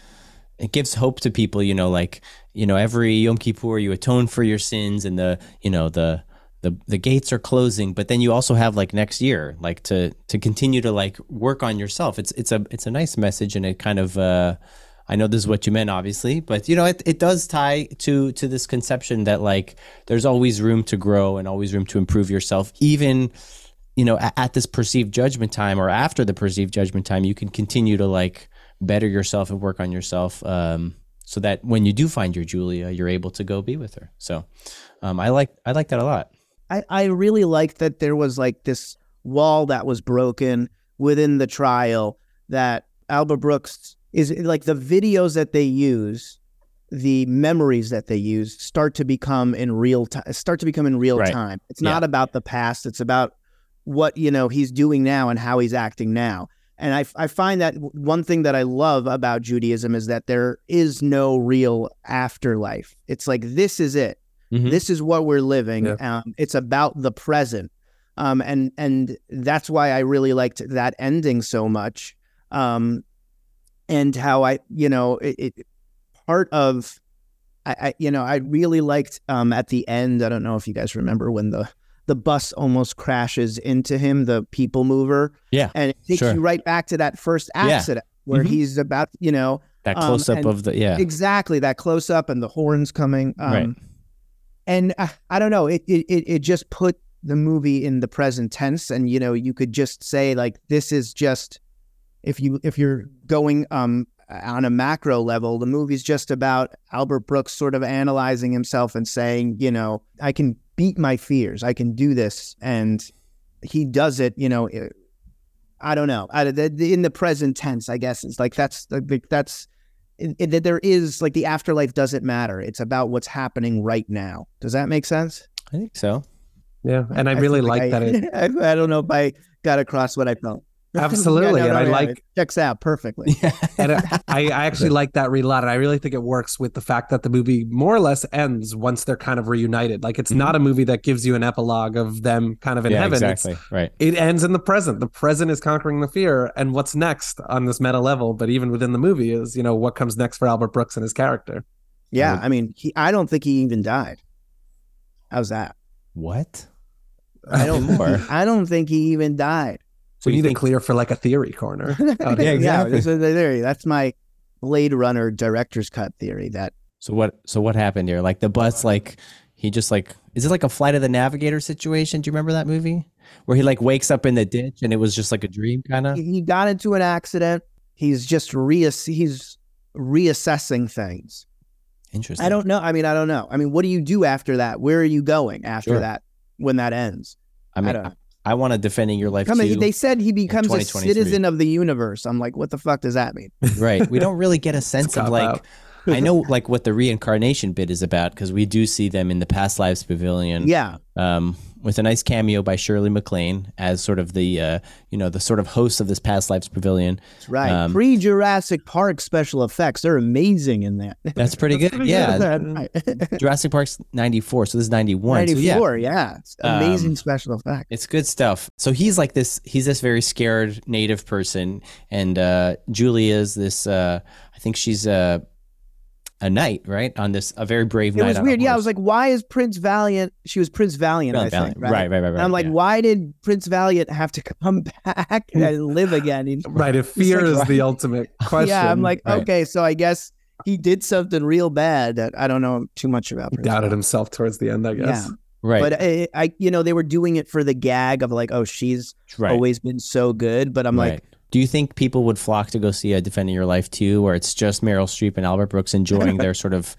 it gives hope to people, you know, like you know every Yom Kippur you atone for your sins and the you know the the the gates are closing, but then you also have like next year, like to to continue to like work on yourself. It's it's a it's a nice message and it kind of uh I know this is what you meant, obviously, but you know, it, it does tie to to this conception that like there's always room to grow and always room to improve yourself, even you know at, at this perceived judgment time or after the perceived judgment time you can continue to like better yourself and work on yourself um, so that when you do find your julia you're able to go be with her so um, i like i like that a lot I, I really like that there was like this wall that was broken within the trial that albert brooks is like the videos that they use the memories that they use start to become in real time start to become in real right. time it's yeah. not about the past it's about what you know he's doing now and how he's acting now. And I, I find that one thing that I love about Judaism is that there is no real afterlife. It's like this is it. Mm-hmm. This is what we're living. Yeah. Um, it's about the present, um, and and that's why I really liked that ending so much. Um, and how I, you know, it, it part of, I, I, you know, I really liked um, at the end. I don't know if you guys remember when the the bus almost crashes into him, the people mover. Yeah. And it takes sure. you right back to that first accident yeah. where mm-hmm. he's about, you know, that close up um, of the, yeah. Exactly. That close up and the horns coming. Um, right. And I, I don't know, it, it, it just put the movie in the present tense. And, you know, you could just say, like, this is just, if you, if you're going, um, on a macro level, the movie's just about Albert Brooks sort of analyzing himself and saying, you know, I can beat my fears. I can do this. And he does it, you know, eh, I don't know. in the present tense, I guess it's like that's that's that there is like the afterlife doesn't matter. It's about what's happening right now. Does that make sense? I think so. Yeah, and I, I really like, like I, that. It, I, I don't know if I got across what I felt. Absolutely, yeah, no, no, and I like checks out perfectly. Yeah. and I, I actually like that read a lot. And I really think it works with the fact that the movie more or less ends once they're kind of reunited. Like it's mm-hmm. not a movie that gives you an epilogue of them kind of in yeah, heaven. Exactly. It's, right. It ends in the present. The present is conquering the fear, and what's next on this meta level, but even within the movie, is you know what comes next for Albert Brooks and his character. Yeah, I mean, he. I don't think he even died. How's that? What? I don't. I don't think he even died. So we need think... to clear for like a theory corner. yeah, exactly. Yeah, this is theory. That's my Blade Runner director's cut theory. That. So what? So what happened here? Like the bus, like he just like is it like a Flight of the Navigator situation? Do you remember that movie where he like wakes up in the ditch and it was just like a dream kind of? He got into an accident. He's just reass he's reassessing things. Interesting. I don't know. I mean, I don't know. I mean, what do you do after that? Where are you going after sure. that when that ends? I mean, I I want a defending your life. Come they said he becomes a citizen of the universe. I'm like, what the fuck does that mean? Right. We don't really get a sense of like. I know like what the reincarnation bit is about because we do see them in the past lives pavilion. Yeah. Um, with a nice cameo by Shirley MacLaine as sort of the uh, you know the sort of host of this past lives pavilion. That's right. Um, Pre Jurassic Park special effects. They're amazing in that. That's pretty good. pretty yeah. Good Jurassic Park's 94, so this is 91. 94, so yeah. yeah. amazing um, special effects. It's good stuff. So he's like this he's this very scared native person and uh Julia's this uh I think she's uh a knight, right? On this, a very brave it knight. It was weird. Yeah, I was like, why is Prince Valiant? She was Prince Valiant, I Valiant. think. Right, right, right. right, and I'm like, yeah. why did Prince Valiant have to come back and live again? right. If fear like, is right. the ultimate question. Yeah, I'm like, right. okay, so I guess he did something real bad that I don't know too much about. He doubted himself towards the end, I guess. Yeah. Right. But I, I, you know, they were doing it for the gag of like, oh, she's right. always been so good. But I'm right. like, do you think people would flock to go see a Defending Your Life too, where it's just Meryl Streep and Albert Brooks enjoying their sort of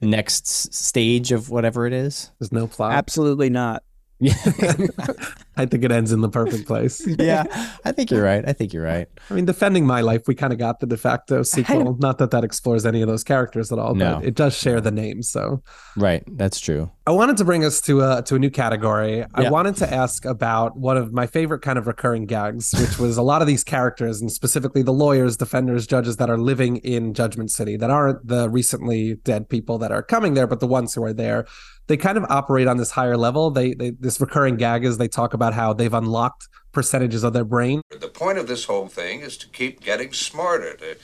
next stage of whatever it is? There's no plot. absolutely not. Yeah. I think it ends in the perfect place. yeah. I think you're right. I think you're right. I mean, defending my life, we kind of got the de facto sequel. Not that that explores any of those characters at all, No. but it does share the name. So Right. That's true. I wanted to bring us to a to a new category. I wanted to ask about one of my favorite kind of recurring gags, which was a lot of these characters, and specifically the lawyers, defenders, judges that are living in Judgment City, that aren't the recently dead people that are coming there, but the ones who are there. They kind of operate on this higher level. They, they this recurring gag is they talk about how they've unlocked percentages of their brain. The point of this whole thing is to keep getting smarter, to,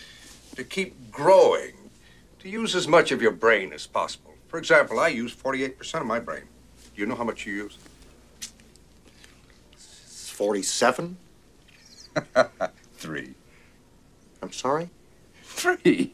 to keep growing, to use as much of your brain as possible. For example, I use 48% of my brain. Do you know how much you use? 47? Three. I'm sorry? Three?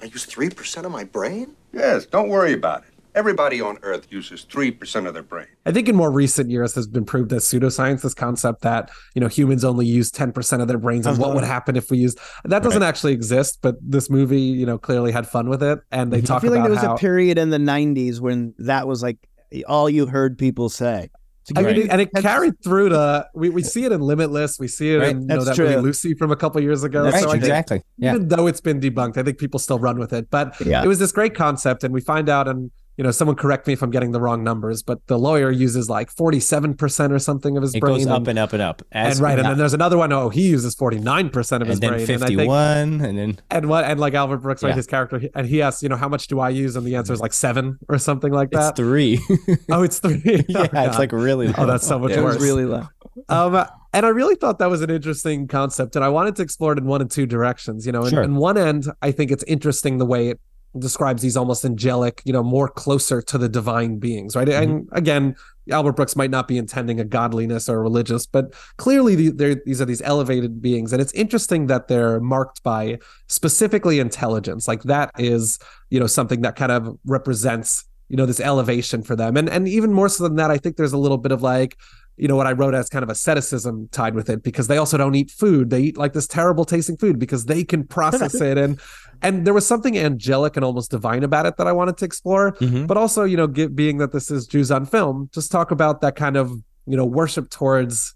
I use 3% of my brain? Yes, don't worry about it. Everybody on Earth uses 3% of their brain. I think in more recent years has been proved as pseudoscience, this concept that, you know, humans only use 10% of their brains and what Uh-huh. would happen if we used that doesn't actually exist, but this movie, you know, clearly had fun with it. And they I talk I feel like there was how a period in the '90s when that was like all you heard people say. To I mean, you- and it carried through to we, we see it in Limitless, we see it Right, in you know, that's that movie. Lucy from a couple years ago. right. so I think exactly. Yeah. even though it's been debunked, I think people still run with it. But Yeah. it was this great concept, and we find out, and you know, someone correct me if I'm getting the wrong numbers, but the lawyer uses like 47% or something of his It brain. goes up and, and up and up. and As right, and then there's another one. Oh, he uses 49% of his and brain. And I 51 think and then and what and like Albert Brooks, right, his character, and he asks, you know, how much do I use? And the answer is like seven or something like it's that. three. oh, it's three. yeah, Oh, it's like really low. Oh, that's so much it worse. really low. um, and I really thought that was an interesting concept, and I wanted to explore it in one and two directions. You know, in, Sure. in one end, I think it's interesting the way it describes these almost angelic, you know, more closer to the divine beings, right? And mm-hmm. again, Albert Brooks might not be intending a godliness or religious, but clearly the, these are these elevated beings, and it's interesting that they're marked by specifically intelligence. Like that is, you know, something that kind of represents, you know, this elevation for them, and and even more so than that, I think there's a little bit of like you know what I wrote as kind of asceticism tied with it because they also don't eat food. They eat like this terrible tasting food because they can process it and and there was something angelic and almost divine about it that I wanted to explore. Mhm. But also, you know, give, being that this is Jews on film, just talk about that kind of you know worship towards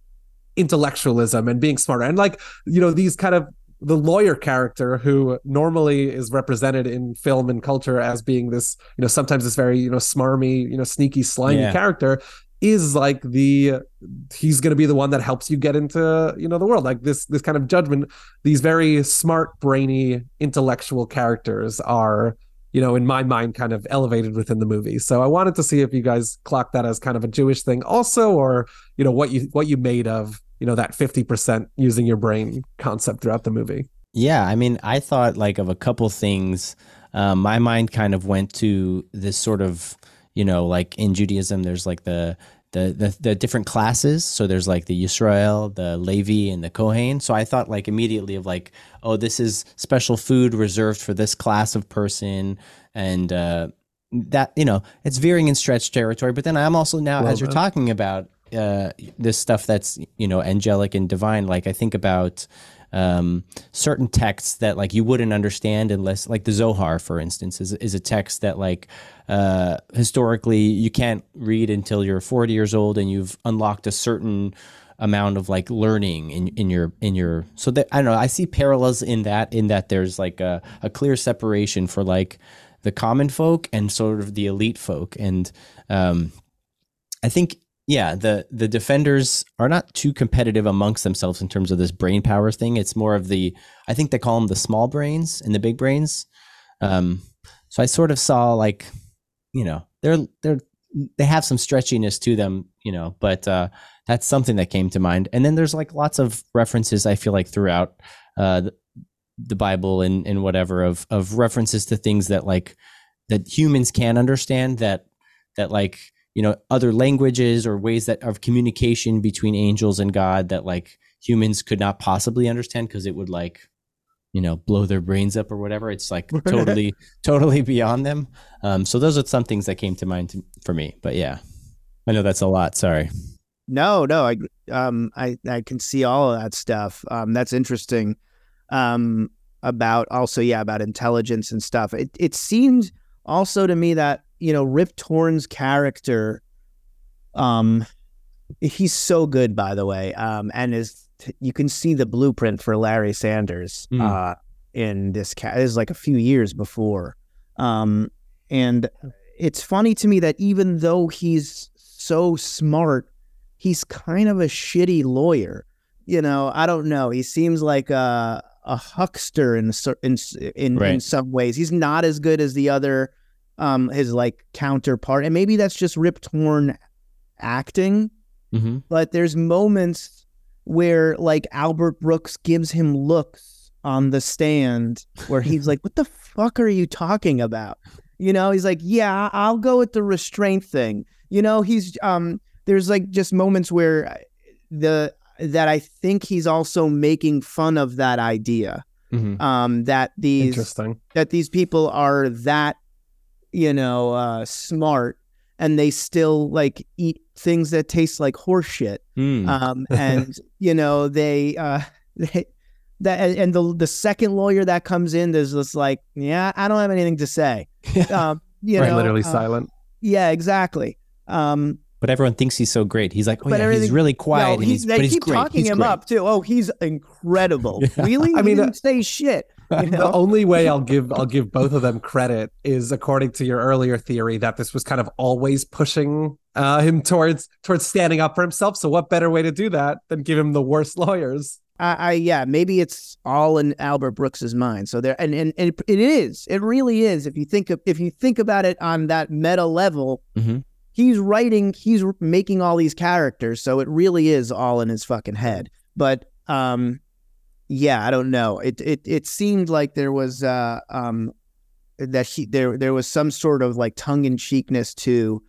intellectualism and being smarter and like you know these kind of the lawyer character who normally is represented in film and culture as being this you know sometimes this very you know smarmy you know sneaky slimy Yeah. character is like the he's going to be the one that helps you get into you know the world. Like this this kind of judgment these very smart brainy intellectual characters are you know in my mind kind of elevated within the movie. So i wanted to see if you guys clocked that as kind of a jewish thing also or you know what you what you made of you know that 50% using your brain concept throughout the movie. Yeah, I mean, I thought like of a couple things. Um, my mind kind of went to this sort of, you know, like in Judaism, there's like the the the, the different classes. So there's like the Yisrael, the Levi, and the Kohen. So I thought like immediately of like, oh, this is special food reserved for this class of person, and uh, that you know, it's veering in stretch territory. But then I'm also now, Well as you're done. talking about uh, this stuff that's you know angelic and divine, like I think about um, certain texts that like you wouldn't understand unless like the Zohar, for instance, is is a text that like uh, historically you can't read until you're 40 years old and you've unlocked a certain amount of like learning in in your in your so that I don't know I see parallels in that in that there's like a, a clear separation for like the common folk and sort of the elite folk. And um I think yeah, the the defenders are not too competitive amongst themselves in terms of this brain power thing. It's more of the I think they call them the small brains and the big brains. Um, so I sort of saw like, you know, they're they're they have some stretchiness to them, you know, but uh, that's something that came to mind. And then there's like lots of references I feel like throughout uh, the, the Bible and and whatever of of references to things that like that humans can understand that that like you know other languages or ways that of communication between angels and god that like humans could not possibly understand because it would like you know, blow their brains up or whatever. It's like totally, totally beyond them. Um, so those are some things that came to mind to, for me. But yeah, I know that's a lot. Sorry. No, no, I um I I can see all of that stuff. Um that's interesting. Um about also yeah, about intelligence and stuff. It it seemed also to me that, you know, Rip Torn's character um he's so good by the way. Um and is you can see the blueprint for Larry Sanders Mm. uh in this cat this is like a few years before. Um and it's funny to me that even though he's so smart he's kind of a shitty lawyer. You know, I don't know. He seems like a a huckster in in in, in some ways. He's not as good as the other um his like counterpart. And maybe that's just Rip Torn acting, hmm but there's moments where like Albert Brooks gives him looks on the stand where he's like, "What the fuck are you talking about?" You know, he's like, "Yeah, I'll go with the restraint thing." You know, he's um there's like just moments where uh, the that I think he's also making fun of that idea hmm um that these that these people are that you know uh smart and they still like eat things that taste like horse shit Mm. um and you know they uh they that and- and the the second lawyer that comes in there's just like yeah i don't have anything to say um you right, know literally uh, silent. yeah exactly um but everyone thinks he's so great. He's like, oh But yeah, he's really quiet no, and he's, he's, they but he's keep great. talking he's him great. up too oh he's incredible Yeah. really I I mean, mean uh, didn't say shit you The only way I'll give I'll give both of them credit is according to your earlier theory that this was kind of always pushing uh, him towards towards standing up for himself. So what better way to do that than give him the worst lawyers? I, I yeah, maybe it's all in Albert Brooks's mind. So there, and, and and it, it is, it really is. If you think of, if you think about it on that meta level, Mhm. he's writing, he's making all these characters. So it really is all in his fucking head. But um, yeah, I don't know. It it it seemed like there was uh um that he there there was some sort of like tongue in cheekness to.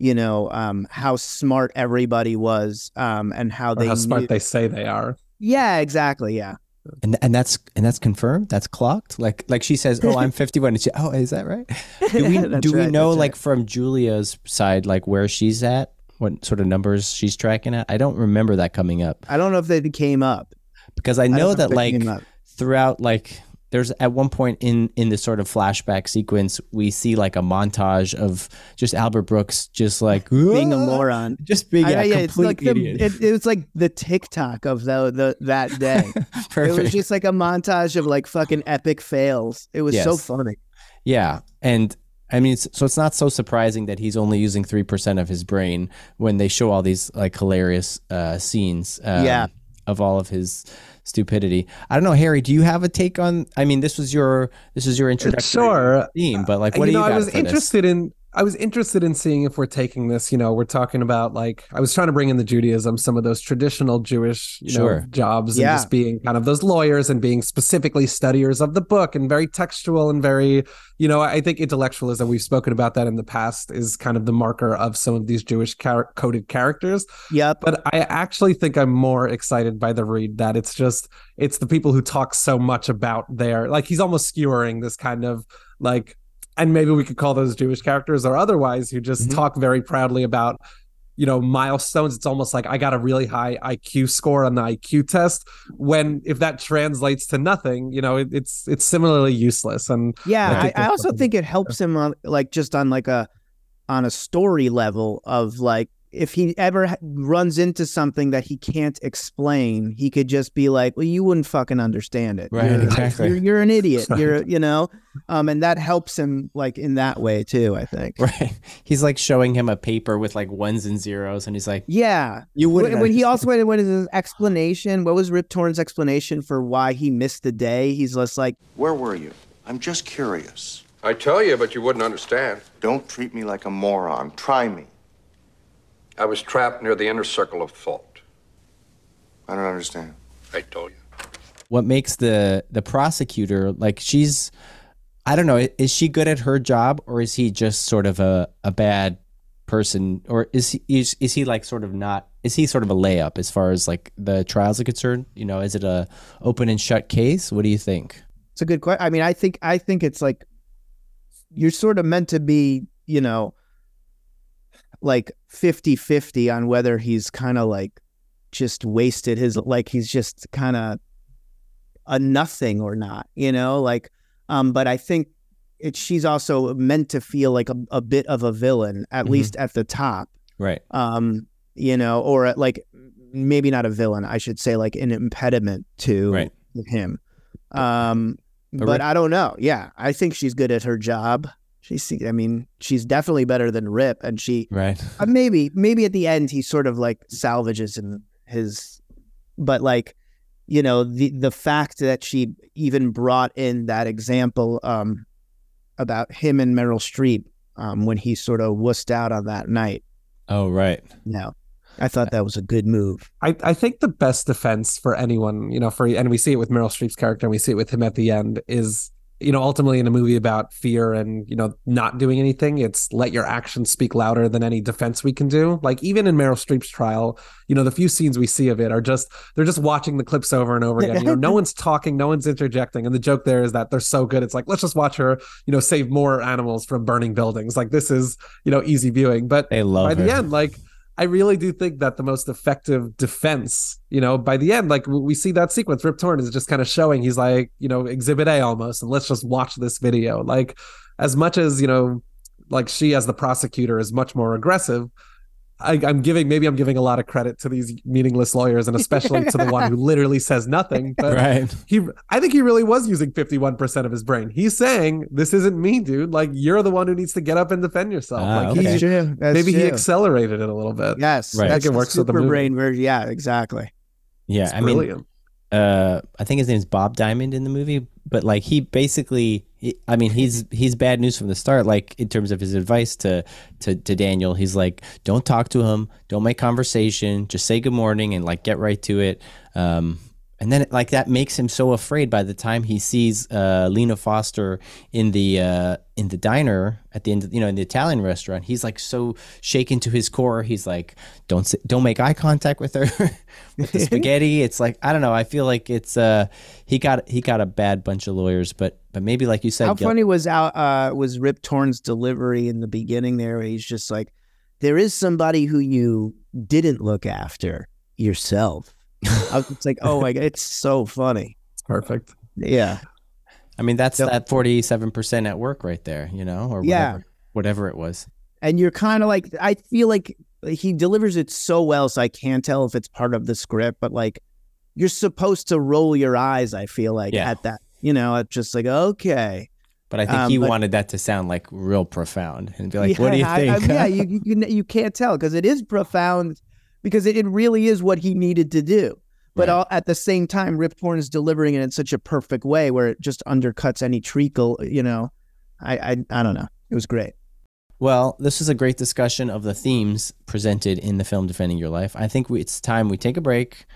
You know um, how smart everybody was, um, and how Or they how smart knew- they say they are. Yeah, exactly. Yeah. And and that's and that's confirmed. That's clocked. Like like she says, oh, I'm 51. And she, oh, is that right? Do we That's do we right, know like right. from Julia's side like where she's at? What sort of numbers she's tracking at? I don't remember that coming up I don't know if they came up. Because I know if that like up. throughout like there's at one point in in this sort of flashback sequence we see like a montage of just Albert Brooks just like being a moron. just being I- a yeah, complete like the, it, it was like the TikTok of the, the that day. Perfect. it was just like a montage of like fucking epic fails. It was so funny. Yeah, and I mean, it's, so it's not so surprising that he's only using three percent of his brain when they show all these like hilarious uh, scenes. Um, Yeah. Of all of his stupidity. I don't know, Harry. Do you have a take on? I mean, this was your this is your introduction Sure. theme, but like, what you do know, you I was for this? interested in I was interested in seeing if we're taking this, you know, we're talking about like I was trying to bring in the Judaism, some of those traditional Jewish, you Sure. know, jobs and Yeah. just being kind of those lawyers and being specifically studiers of the book and very textual and very, you know, I think intellectualism, we've spoken about that in the past, is kind of the marker of some of these Jewish char- coded characters. Yep. But I actually think I'm more excited by the read that it's just it's the people who talk so much about their like he's almost skewering this kind of like and maybe we could call those Jewish characters or otherwise who just Mhm. talk very proudly about you know milestones. It's almost like I got a really high IQ score on the IQ test when if that translates to nothing you know it, it's it's similarly useless. And Yeah, I I, think I, that's also think it helps him on like just on like a on a story level of like if he ever runs into something that he can't explain, he could just be like, "Well, you wouldn't fucking understand it. Right, You're, exactly. You're, you're an idiot. You're, you know." Um, and that helps him like in that way too. I think. Right. He's like showing him a paper with like ones and zeros, and he's like, Yeah. "You wouldn't." When, when he also went, what is his explanation? What was Rip Torn's explanation for why he missed the day? He's just like, Where were you? I'm just curious. I tell you, but you wouldn't understand. Don't treat me like a moron. Try me. I was trapped near the inner circle of thought. I don't understand. I told you. what makes the the prosecutor like she's I don't know, is she good at her job or is he just sort of a, a bad person, or is he is, is he like sort of not? Is he sort of a layup as far as like the trials are concerned? You know, is it a open and shut case? What do you think? It's a good question. I mean, I think I think it's like you're sort of meant to be, you know, like 50-50 on whether he's kind of like just wasted his like he's just kind of a nothing or not, you know, like um but I think it she's also meant to feel like a, a bit of a villain at Mhm. least at the top. Right. Um you know, or at, like maybe not a villain, I should say like an impediment to Right. him. Um But but I don't know. Yeah, I think she's good at her job. She's, I mean, she's definitely better than Rip, and she Right. uh, maybe, maybe at the end he sort of like salvages in his, but like, you know, the the fact that she even brought in that example um about him and Meryl Streep um when he sort of wussed out on that night. Oh, right. No, I thought that was a good move. I, I think the best defense for anyone, you know, for and we see it with Meryl Streep's character and we see it with him at the end is, you know, ultimately in a movie about fear and, you know, not doing anything, it's let your actions speak louder than any defense we can do. Like even in Meryl Streep's trial, you know, the few scenes we see of it are just they're just watching the clips over and over again. You know, no one's talking, no one's interjecting. And the joke there is that they're so good. It's like, let's just watch her, you know, save more animals from burning buildings. Like this is, you know, easy viewing. But They love by the end, like I really do think that the most effective defense, you know, by the end, like we see that sequence, Rip Torn is just kind of showing he's like, you know, exhibit A almost, and let's just watch this video. Like, as much as, you know, like she as the prosecutor is much more aggressive. I, I'm giving maybe I'm giving a lot of credit to these meaningless lawyers and especially to the one who literally says nothing. But Right. he I think he really was using 51% of his brain. He's saying, This isn't me, dude. Like you're the one who needs to get up and defend yourself. Ah, like okay. he That's true. That's maybe he accelerated it a little bit. Yes, Right. That's think it the works with the super movie. brain version. Yeah, exactly. Yeah. It's I mean, uh I think his name's Bob Diamond in the movie, but like he basically he- I mean he's he's bad news from the start like in terms of his advice to to to Daniel. He's like don't talk to him, don't make conversation, just say good morning and like get right to it. Um and then like that makes him so afraid by the time he sees uh, Lena Foster in the uh, in the diner at the end, of, you know, in the Italian restaurant. He's like so shaken to his core. He's like, "Don't s- don't make eye contact with her with the spaghetti." It's like I don't know. I feel like it's uh he got he got a bad bunch of lawyers, but but maybe like you said, How Gil- funny was out uh, was Rip Torn's delivery in the beginning there? Where he's just like, "There is somebody who you didn't look after yourself." I was just like, "Oh my god, it's so funny." It's perfect. Yeah, I mean that's Yep. that forty seven percent at work right there, you know, or Yeah. whatever, whatever it was. and you're kind of like, I feel like he delivers it so well, so I can't tell if it's part of the script, but like, you're supposed to roll your eyes. I feel like Yeah. at that, you know, it's just like, okay, But I think Um, he but- wanted that to sound like real profound and be like, Yeah, "What do you I- I- think?" yeah, you, you you can't tell because it is profound because it, it really is what he needed to do. But Right. all, at the same time, Rip Torn is delivering it in such a perfect way where it just undercuts any treacle. You know, I I, I don't know. It was great. Well, this is a great discussion of the themes presented in the film Defending Your Life. I think we, it's time we take a break,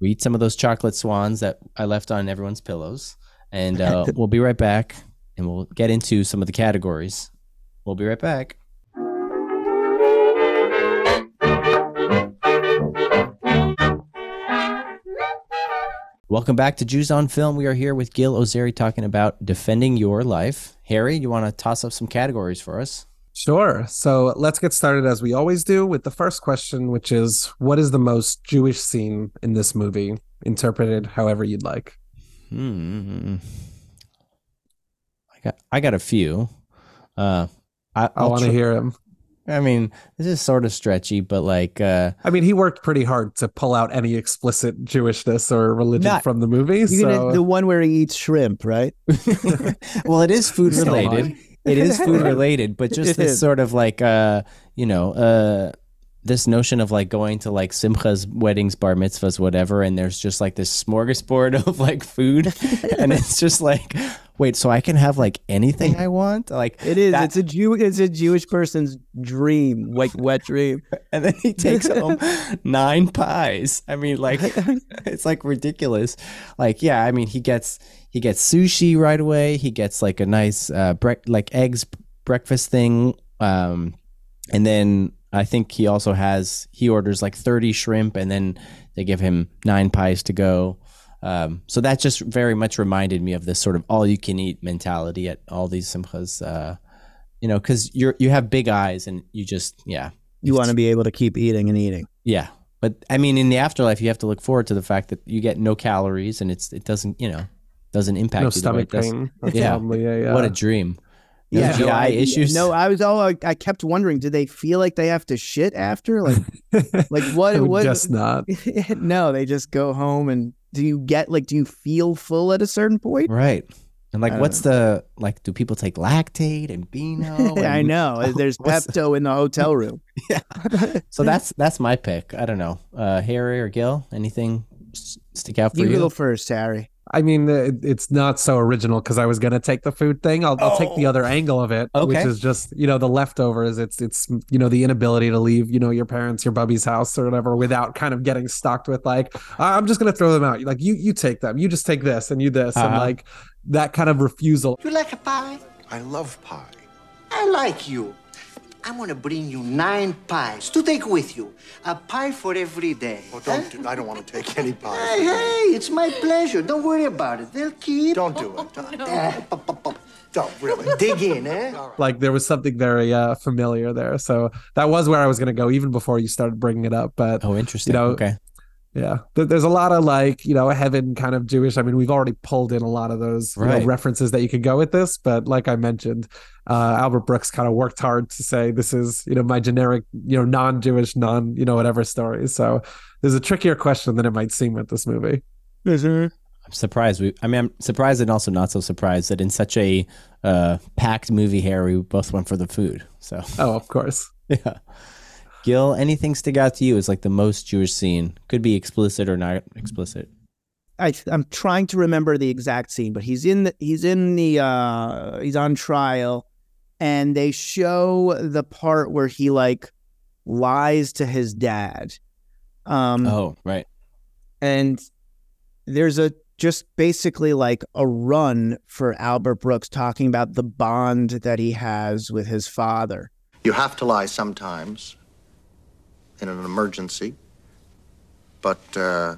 we eat some of those chocolate swans that I left on everyone's pillows, and uh, we'll be right back and we'll get into some of the categories. We'll be right back. Welcome back to Jews on Film. We are here with Gil Ozeri talking about defending your life. Harry, you want to toss up some categories for us? Sure. So let's get started as we always do with the first question, which is what is the most Jewish scene in this movie? Interpreted however you'd like. Hmm. I got I got a few. Uh, I I want to tr- hear him. I mean, this is sort of stretchy, but like, uh, I mean, he worked pretty hard to pull out any explicit Jewishness or religion Not- from the movie. So gonna, the one where he eats shrimp, right? well, it is food related. it is food related, but just this is. sort of like, uh, you know, uh, this notion of like going to like simchas, weddings, bar mitzvahs, whatever, and there's just like this smorgasbord of like food, and it's just like, wait, so I can have like anything I want, like It is. that- It's a Jew. It's a Jewish person's dream, like wet dream. and then he takes home nine pies. I mean, like it's like ridiculous. Like, yeah, I mean, he gets he gets sushi right away. He gets like a nice uh bre- like eggs breakfast thing. Um, and then I think he also has he orders like thirty shrimp, and then they give him nine pies to go. Um, so that just very much reminded me of this sort of all you can eat mentality at all these simchas. Uh, you know, because you're you have big eyes and you just yeah You want to be able to keep eating and eating. yeah. But I mean, in the afterlife, you have to look forward to the fact that you get no calories and it's it doesn't you know doesn't impact no you stomach pain. That's Yeah. probably- yeah, yeah. What a dream! No Yeah, GI no, I- issues. No, I was all I, I kept wondering, do they feel like they have to shit after? Like, like what? I would what? guess not. no, they just go home and do you get like? Do you feel full at a certain point? Right. And like, I what's the like? Do people take Lactaid and Beano? I and- know. There's What's- Pepto in the hotel room. Yeah. so that's that's my pick. I don't know. Uh, Harry or Gil, anything s- stick out for You you? go first, Harry. I mean, it, it's not so original because I was gonna take the food thing. I'll, I'll take the other angle of it, which Oh. Is just you know the leftovers. It's it's you know the inability to leave you know your parents, your bubby's house or whatever without kind of getting stocked with like I'm just gonna throw them out. Like you you take them, you just take this and you this, and Uh-huh. like that kind of refusal. You like a pie? I love pie. I like you. I'm gonna bring you nine pies to take with you. A pie for every day. Oh, don't do, I don't want to take any pie. Hey, hey, it's my pleasure. Don't worry about it. They'll keep. Don't do it. Don't, Eh, don't really. Dig in, eh? Like there was something very uh, familiar there. So that was where I was gonna go even before you started bringing it up. But oh, interesting. you know, okay. Yeah, there's a lot of like you know heaven kind of Jewish. I mean, we've already pulled in a lot of those you know, references that you could go with this, but like I mentioned, uh, Albert Brooks kind of worked hard to say this is you know my generic you know non-Jewish non you know whatever story. So there's a trickier question than it might seem with this movie. I'm surprised. We, I mean, I'm surprised and also not so surprised that in such a uh, packed movie, here, we both went for the food. So Oh, of course. yeah. Gil, anything stick out to you as like the most Jewish scene? Could be explicit or not explicit. I, I'm trying to remember the exact scene, but he's in the he's in the uh he's on trial, and they show the part where he like lies to his dad, um, Oh, right. and there's a just basically like a run for Albert Brooks talking about the bond that he has with his father. You have to lie sometimes in an emergency, but uh,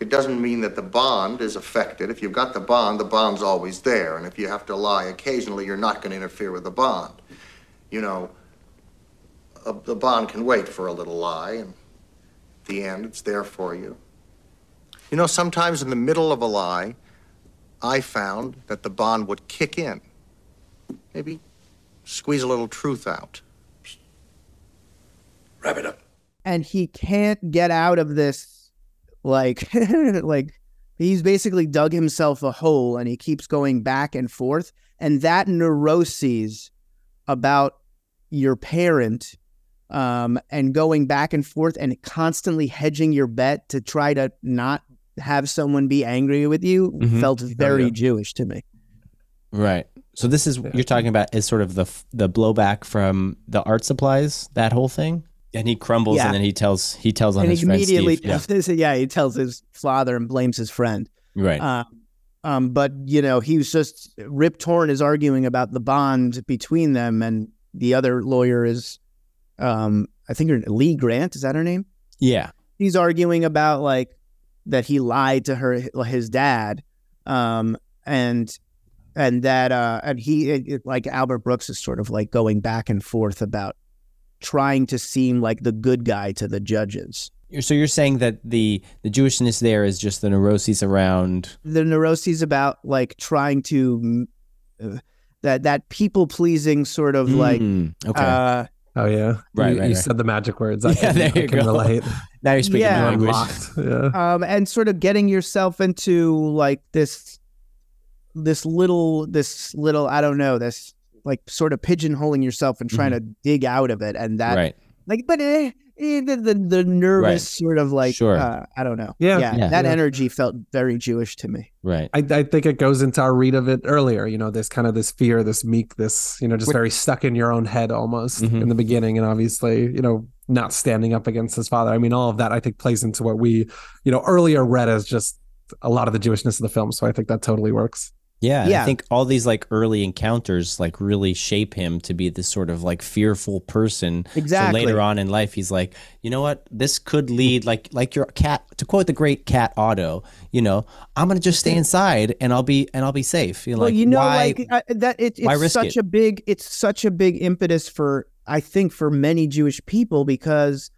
it doesn't mean that the bond is affected. If you've got the bond, the bond's always there. And if you have to lie occasionally, you're not going to interfere with the bond. You know, a, the bond can wait for a little lie, and at the end, it's there for you. You know, sometimes in the middle of a lie, I found that the bond would kick in. Maybe squeeze a little truth out. Wrap it up. And he can't get out of this like like he's basically dug himself a hole and he keeps going back and forth and that neuroses about your parent um and going back and forth and constantly hedging your bet to try to not have someone be angry with you Mhm. felt very yeah. jewish to me Right. So this is what you're talking about is sort of the the blowback from the art supplies, that whole thing. And he crumbles, Yeah. and then he tells he tells on and his he friend immediately Steve. Yeah. yeah he tells his father and blames his friend Right. Um, um, but you know, he was just Rip Torn is arguing about the bond between them, and the other lawyer is, um, I think her Lee Grant is that her name? yeah. He's arguing about like that he lied to her his dad, um, and and that uh, and he it- like Albert Brooks is sort of like going back and forth about trying to seem like the good guy to the judges. So you're saying that the the Jewishness there is just the neuroses around. the neuroses about like trying to uh, that that people pleasing sort of like Mm, okay. uh Oh yeah, Right, You, right, you right. said the magic words. I Yeah, can, there I you can go. relate. now you're speaking yeah. the language. Unlocked. Yeah. um and sort of getting yourself into like this this little this little I don't know this like sort of pigeonholing yourself and trying to dig out of it and that Mm-hmm. Right. like but eh, eh, the, the the nervous sort of like Sure. uh, I don't know Yeah. yeah, that Yeah. energy felt very Jewish to me Right. I, I think it goes into our read of it earlier. You know, this kind of this fear, this meek, this you know, just very stuck in your own head almost Mhm. in the beginning, and obviously, you know, not standing up against his father. I mean, all of that I think plays into what we, you know, earlier read as just a lot of the Jewishness of the film. So I think that totally works. Yeah, and I think all these like early encounters like really shape him to be this sort of like fearful person. Exactly. So later on in life, he's like, you know what, this could lead like like your cat. To quote the great Cat Otto, you know, I'm gonna just stay inside and I'll be and I'll be safe. You're well, like, you know, why? like uh, that. It, it's such it? a big. It's such a big impetus for I think for many Jewish people because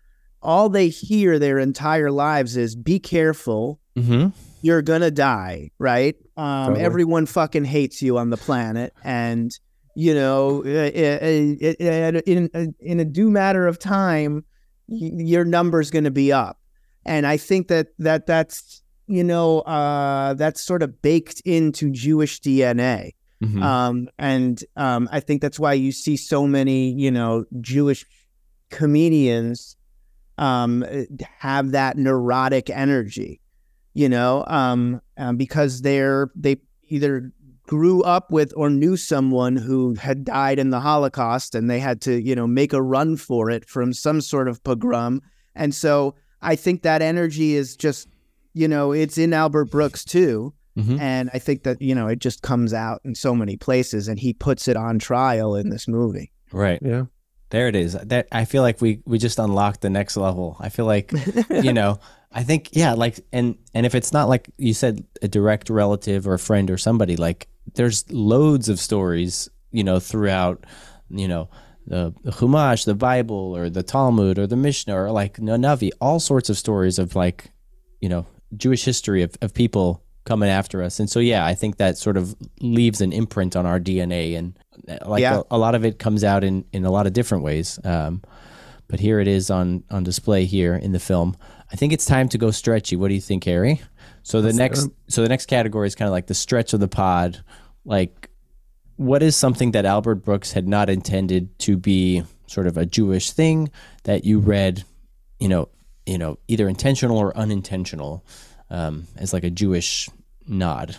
all they hear their entire lives is "Be careful, Mhm. You're gonna die." Right? Um, Totally. everyone fucking hates you on the planet, and you know, uh, uh, uh, in in, in a due matter of time, your number's to be up. And I think that that that's you know uh, that's sort of baked into Jewish DNA. Mhm. Um, and um, I think that's why you see so many, you know, Jewish comedians um, have that neurotic energy, you know, um, um, because they're they either grew up with or knew someone who had died in the Holocaust and they had to, you know, make a run for it from some sort of pogrom. And so I think that energy is just, you know, it's in Albert Brooks too. Mhm. And I think that, you know, it just comes out in so many places and he puts it on trial in this movie. Right. Yeah. There it is. That I feel like we we just unlocked the next level. I feel like you know, I think yeah, like and and if it's not like you said a direct relative or a friend or somebody like there's loads of stories, you know, throughout, you know, the, the Chumash, the Bible or the Talmud or the Mishnah or like the Navi, all sorts of stories of like, you know, Jewish history of, of people coming after us. And so yeah, I think that sort of leaves an imprint on our DNA and uh, like Yeah. a, a lot of it comes out in in a lot of different ways. Um but here it is on on display here in the film. I think it's time to go stretchy. What do you think, Harry? So the Let's next so the next category is kind of like the stretch of the pod. Like what is something that Albert Brooks had not intended to be sort of a Jewish thing that you read, you know, you know, either intentional or unintentional, um, as like a Jewish nod.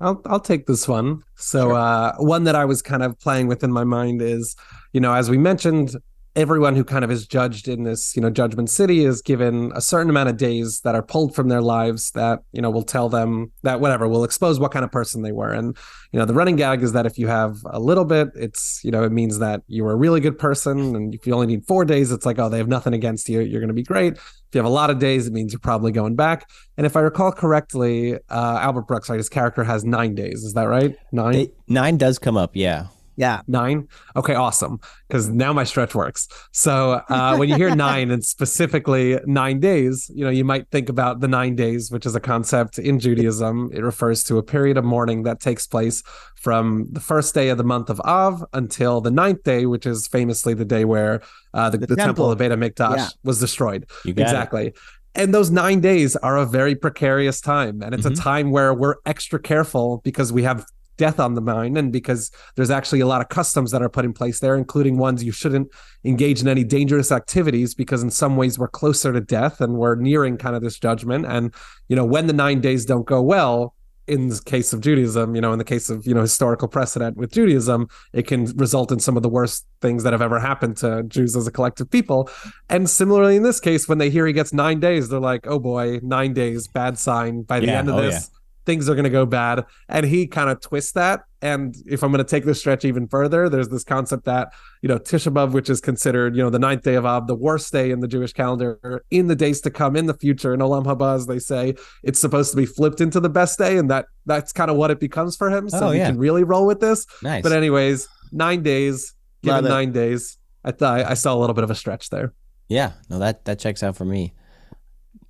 I'll I'll take this one. So uh, one that I was kind of playing with in my mind is, you know, as we mentioned, everyone who kind of is judged in this, you know, judgment city is given a certain amount of days that are pulled from their lives that, you know, will tell them that whatever will expose what kind of person they were. And, you know, the running gag is that if you have a little bit, it's, you know, it means that you were a really good person. And if you only need four days, it's like, oh, they have nothing against you. You're going to be great. If you have a lot of days, it means you're probably going back. And if I recall correctly, uh, Albert Brooks, right, his character has nine days. Is that right? Nine? Nine does come up, yeah. Yeah. Nine? Okay, awesome. Because now my stretch works. So uh, when you hear nine and specifically nine days, you know, you might think about the nine days, which is a concept in Judaism. It refers to a period of mourning that takes place from the first day of the month of Av until the ninth day, which is famously the day where uh, the, The the, temple. temple. of Beit HaMikdash Yeah. was destroyed. You got it. exactly. And those nine days are a very precarious time. And it's Mhm. a time where we're extra careful because we have death on the mind and because there's actually a lot of customs that are put in place there, including ones you shouldn't engage in any dangerous activities because in some ways we're closer to death and we're nearing kind of this judgment. And, you know, when the nine days don't go well, in the case of Judaism, you know, in the case of, you know, historical precedent with Judaism, it can result in some of the worst things that have ever happened to Jews as a collective people. And similarly, in this case, when they hear he gets nine days, they're like, oh boy, nine days, bad sign. By the Yeah, end of oh, this, things are going to go bad. And he kind of twists that. And if I'm going to take this stretch even further, there's this concept that, you know, Tisha B'Av, which is considered, you know, the ninth day of Av, the worst day in the Jewish calendar, in the days to come, in the future, in Olam Haba, as they say, it's supposed to be flipped into the best day. And that that's kind of what it becomes for him. So Oh, you yeah. can really roll with this. Nice. But anyways, nine days, given Love it. nine days, I thought I saw a little bit of a stretch there. yeah, no, that that checks out for me.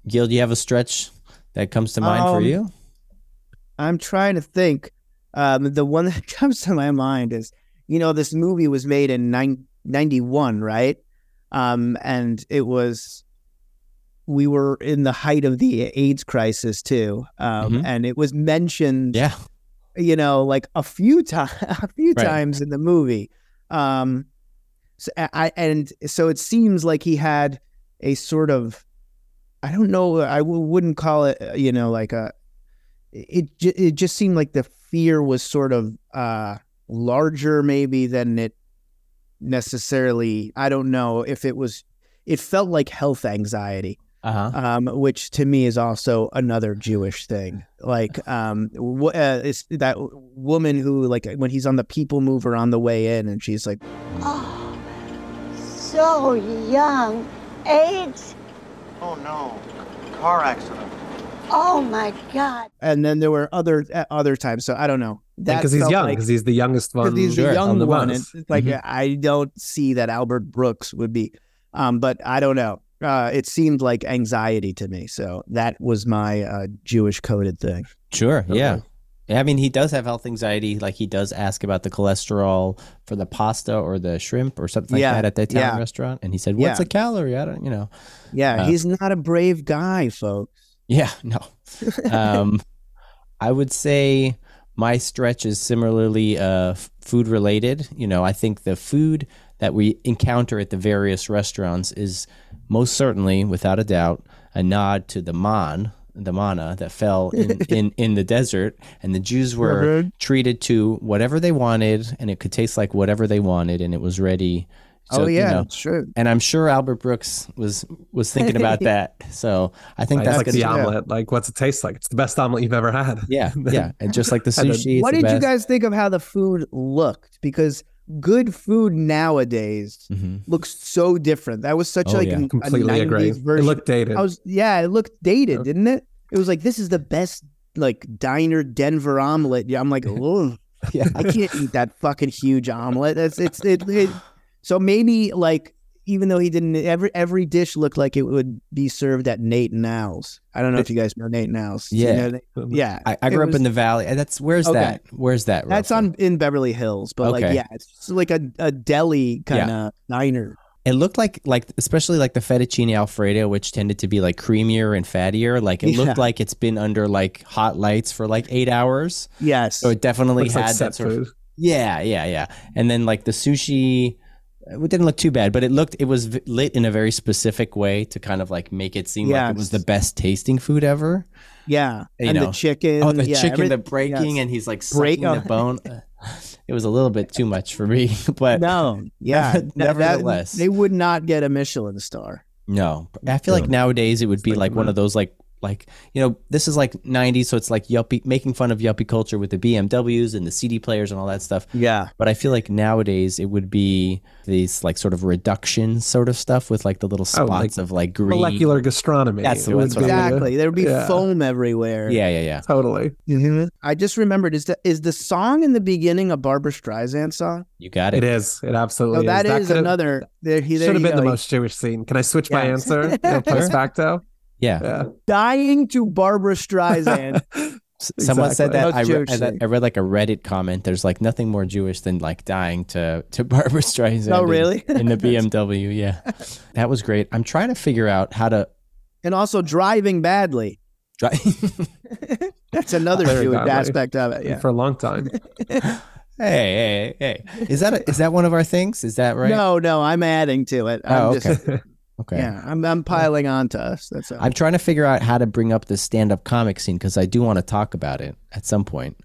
Gil, do you have a stretch that comes to mind for Um, you? I'm trying to think. Um, the one that comes to my mind is, you know, this movie was made in nine, 91, right? Um, and it was, we were in the height of the AIDS crisis too. Um, Mhm. and it was mentioned, Yeah. you know, like a few times, a few Right. times in the movie. Um, so I, and so it seems like he had a sort of, I don't know, I w- wouldn't call it, uh, you know, like a, it it just seemed like the fear was sort of uh larger maybe than it necessarily I don't know if it was it felt like health anxiety Uh huh. um, which to me is also another Jewish thing. Like, um, w- uh, it's that woman who, like, when he's on the People Mover on the way in, and she's like, "Oh, So young. AIDS? Oh, no. Car accident. Oh my God. and then there were other at other times. So I don't know. Because he's felt young, like- because he's the youngest one. because he's Sure, the young on the one. bus. And like Mhm. I don't see that Albert Brooks would be, um, but I don't know. Uh, it seemed like anxiety to me, so that was my uh, Jewish coded thing. Sure. Yeah. Okay. Yeah, I mean, he does have health anxiety. Like he does ask about the cholesterol for the pasta or the shrimp or something like Yeah, that at the Italian yeah. restaurant, and he said, "What's Yeah. a calorie?" I don't, you know. Yeah, Uh, he's not a brave guy, folks. Yeah, no. um, I would say my stretch is similarly uh, food related. You know, I think the food that we encounter at the various restaurants is most certainly, without a doubt, a nod to the man, the manna that fell in, in, in the desert, and the Jews were treated to whatever they wanted, and it could taste like whatever they wanted, and it was ready. So, oh you yeah, know, true. and I'm sure Albert Brooks was was thinking about that. So I think Like, that's like gonna the yeah. omelet. Like, what's it taste like? It's the best omelet you've ever had. Yeah, yeah, and just like the sushi. What the did you guys think of how the food looked? Because good food nowadays Mhm. looks so different. That was such Oh, like yeah. an- a Completely agree. 90s It version. looked dated. I was yeah, it looked dated, Yeah. didn't it? It was like this is the best like diner Denver omelet. Yeah, I'm like, oh, Yeah. I can't eat that fucking huge omelet. That's it's it, it. So maybe like even though he didn't, every every dish looked like it would be served at Nate and Al's. I don't know if you guys know Nate and Al's. Do you Yeah. know yeah. I, I grew up in the valley. and That's where's Okay. that? Where's that? That's on in Beverly Hills, but like yeah, it's like a, a deli kind of diner. It looked like like especially like the fettuccine alfredo, which tended to be like creamier and fattier. Like it Yeah. looked like it's been under like hot lights for like eight hours. Yes. So it definitely had like that sort of. Yeah, yeah, yeah. And then like the sushi, it didn't look too bad, but it looked it was lit in a very specific way to kind of like make it seem like it was the best tasting food ever. yeah. you and know. the chicken. Oh, the yeah, chicken, every- the breaking, yes. and he's like Break- sucking the bone. It was a little bit too much for me, but No, yeah. Never- that- that- nevertheless. they would not get a Michelin star. No, I feel like nowadays it would be like like one of those like like you know this is like 90s so it's like yuppie making fun of yuppie culture with the BMWs and the CD players and all that stuff. Yeah. But I feel like nowadays it would be these like sort of reduction sort of stuff with like the little Oh, spots like of like green. Molecular gastronomy. That's the- It that's what be- I'm- Exactly. There would be yeah, foam everywhere. Yeah, yeah, yeah. Totally. I just remembered is the is the song in the beginning a Barbra Streisand song? You got It it. is. It absolutely Oh, that is could've- another. There, he, there Should have you been the most Jewish scene. Can I switch my answer? You know, post facto. Yeah. Yeah. dying to Barbra Streisand. S- Someone said that. I, re- I, read- I read like a Reddit comment. There's like nothing more Jewish than like dying to to Barbra Streisand. Oh, really? In, the BMW, yeah, that was great. I'm trying to figure out how to. and also driving badly. Dri- That's another Jewish aspect of it. Yeah. For a long time. hey, hey, hey! Is that a, is that one of our things? Is that right? No, no, I'm adding to it. I'm Oh, just, okay. Okay. yeah, I'm I'm piling on to us. That's all. I'm trying to figure out how to bring up the stand-up comic scene because I do want to talk about it at some point.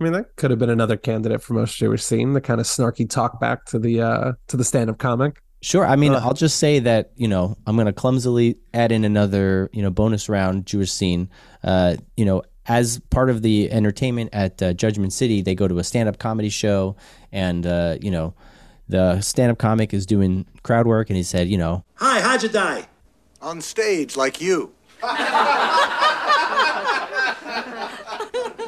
I mean, that could have been another candidate for most Jewish scene, the kind of snarky talk back to the uh to the stand up comic. Sure. I mean, Ugh. I'll just say that you know I'm going to clumsily add in another you know bonus round Jewish scene. Uh, you know, as part of the entertainment at uh, Judgment City, they go to a stand-up comedy show, and uh, you know, the stand-up comic is doing crowd work, and he said, you know, Hi, how'd you die? On stage, like you.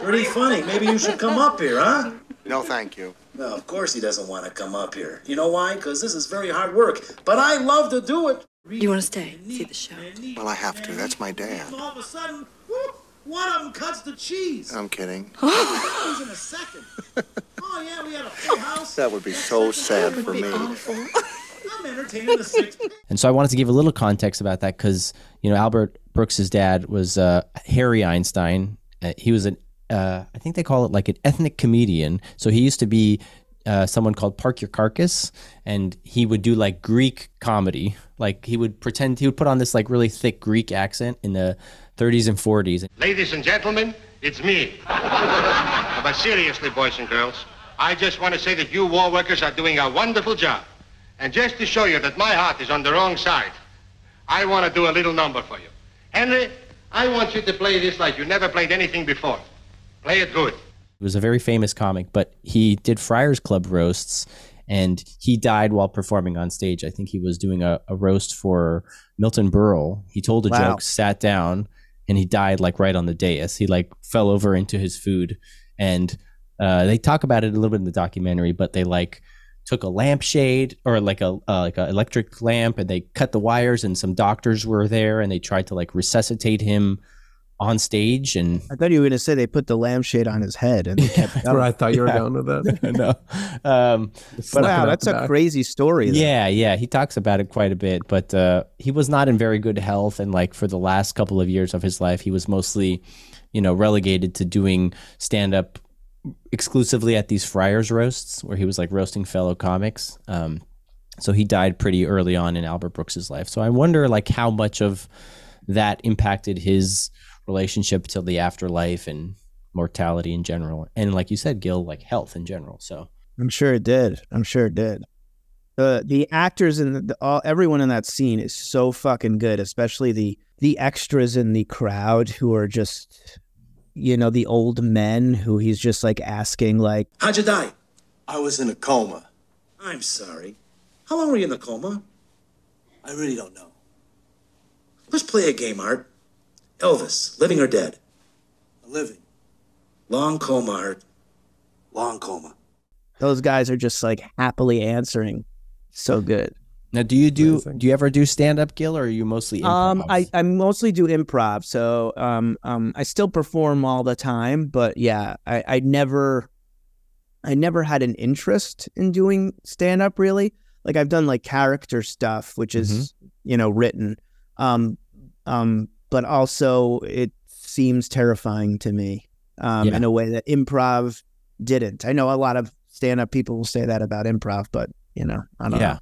Pretty funny. Maybe you should come up here, huh? No, thank you. No, of course he doesn't want to come up here. You know why? Because this is very hard work. But I love to do it. You want to stay, see the show? Well, I have to. That's my dad. All of a sudden, whoop, one of them cuts the cheese. I'm kidding. That was in a second. Oh, yeah, we had a full house. That would be so sad for me. I'm entertaining the six. And so I wanted to give a little context about that because you know Albert Brooks's dad was uh, Harry Einstein. Uh, he was an uh, I think they call it like an ethnic comedian. So he used to be uh, someone called Parkyakarkus, and he would do like Greek comedy. Like he would pretend he would put on this like really thick Greek accent in the 30s and 40s. Ladies and gentlemen, it's me. but seriously, boys and girls, I just want to say that you war workers are doing a wonderful job. And just to show you that my heart is on the wrong side, I want to do a little number for you. Henry, I want you to play this like you never played anything before. Play it good. He was a very famous comic, but he did Friars Club roasts and he died while performing on stage. I think he was doing a, a roast for Milton Berle. He told a Wow. joke, sat down, and he died like right on the dais. He like fell over into his food. And uh, they talk about it a little bit in the documentary, but they like took a lampshade or like a uh, like an electric lamp and they cut the wires and some doctors were there and they tried to like resuscitate him on stage and I thought you were going to say they put the lampshade on his head and they kept That's where I thought you were Yeah. going with that. no. Um, Snapping wow, that's a back. crazy story. though. yeah, yeah, he talks about it quite a bit, but uh, he was not in very good health, and like for the last couple of years of his life, he was mostly, you know, relegated to doing stand up exclusively at these friars roasts, where he was like roasting fellow comics. Um, so he died pretty early on in Albert Brooks's life. So I wonder like how much of that impacted his relationship to the afterlife and mortality in general, and like you said, Gil, like health in general. So. I'm sure it did. I'm sure it did. The the actors and the, the all everyone in that scene is so fucking good, especially the the extras in the crowd who are just you know, the old men who he's just like asking like How'd you die? I was in a coma. I'm sorry. How long were you in the coma? I really don't know. Let's play a game, Art. Elvis, living or dead? Living. Long coma, Art. Long coma. those guys are just like happily answering. So good. Now, do you do do you ever do stand up, Gil, or are you mostly improv? Um, I, I mostly do improv, so um, um, I still perform all the time, but yeah, I, I never, I never had an interest in doing stand up really. Like I've done like character stuff, which is you know written, um, um, but also it seems terrifying to me, um, Yeah. in a way that improv didn't. I know a lot of stand up people will say that about improv, but you know, I don't yeah, know.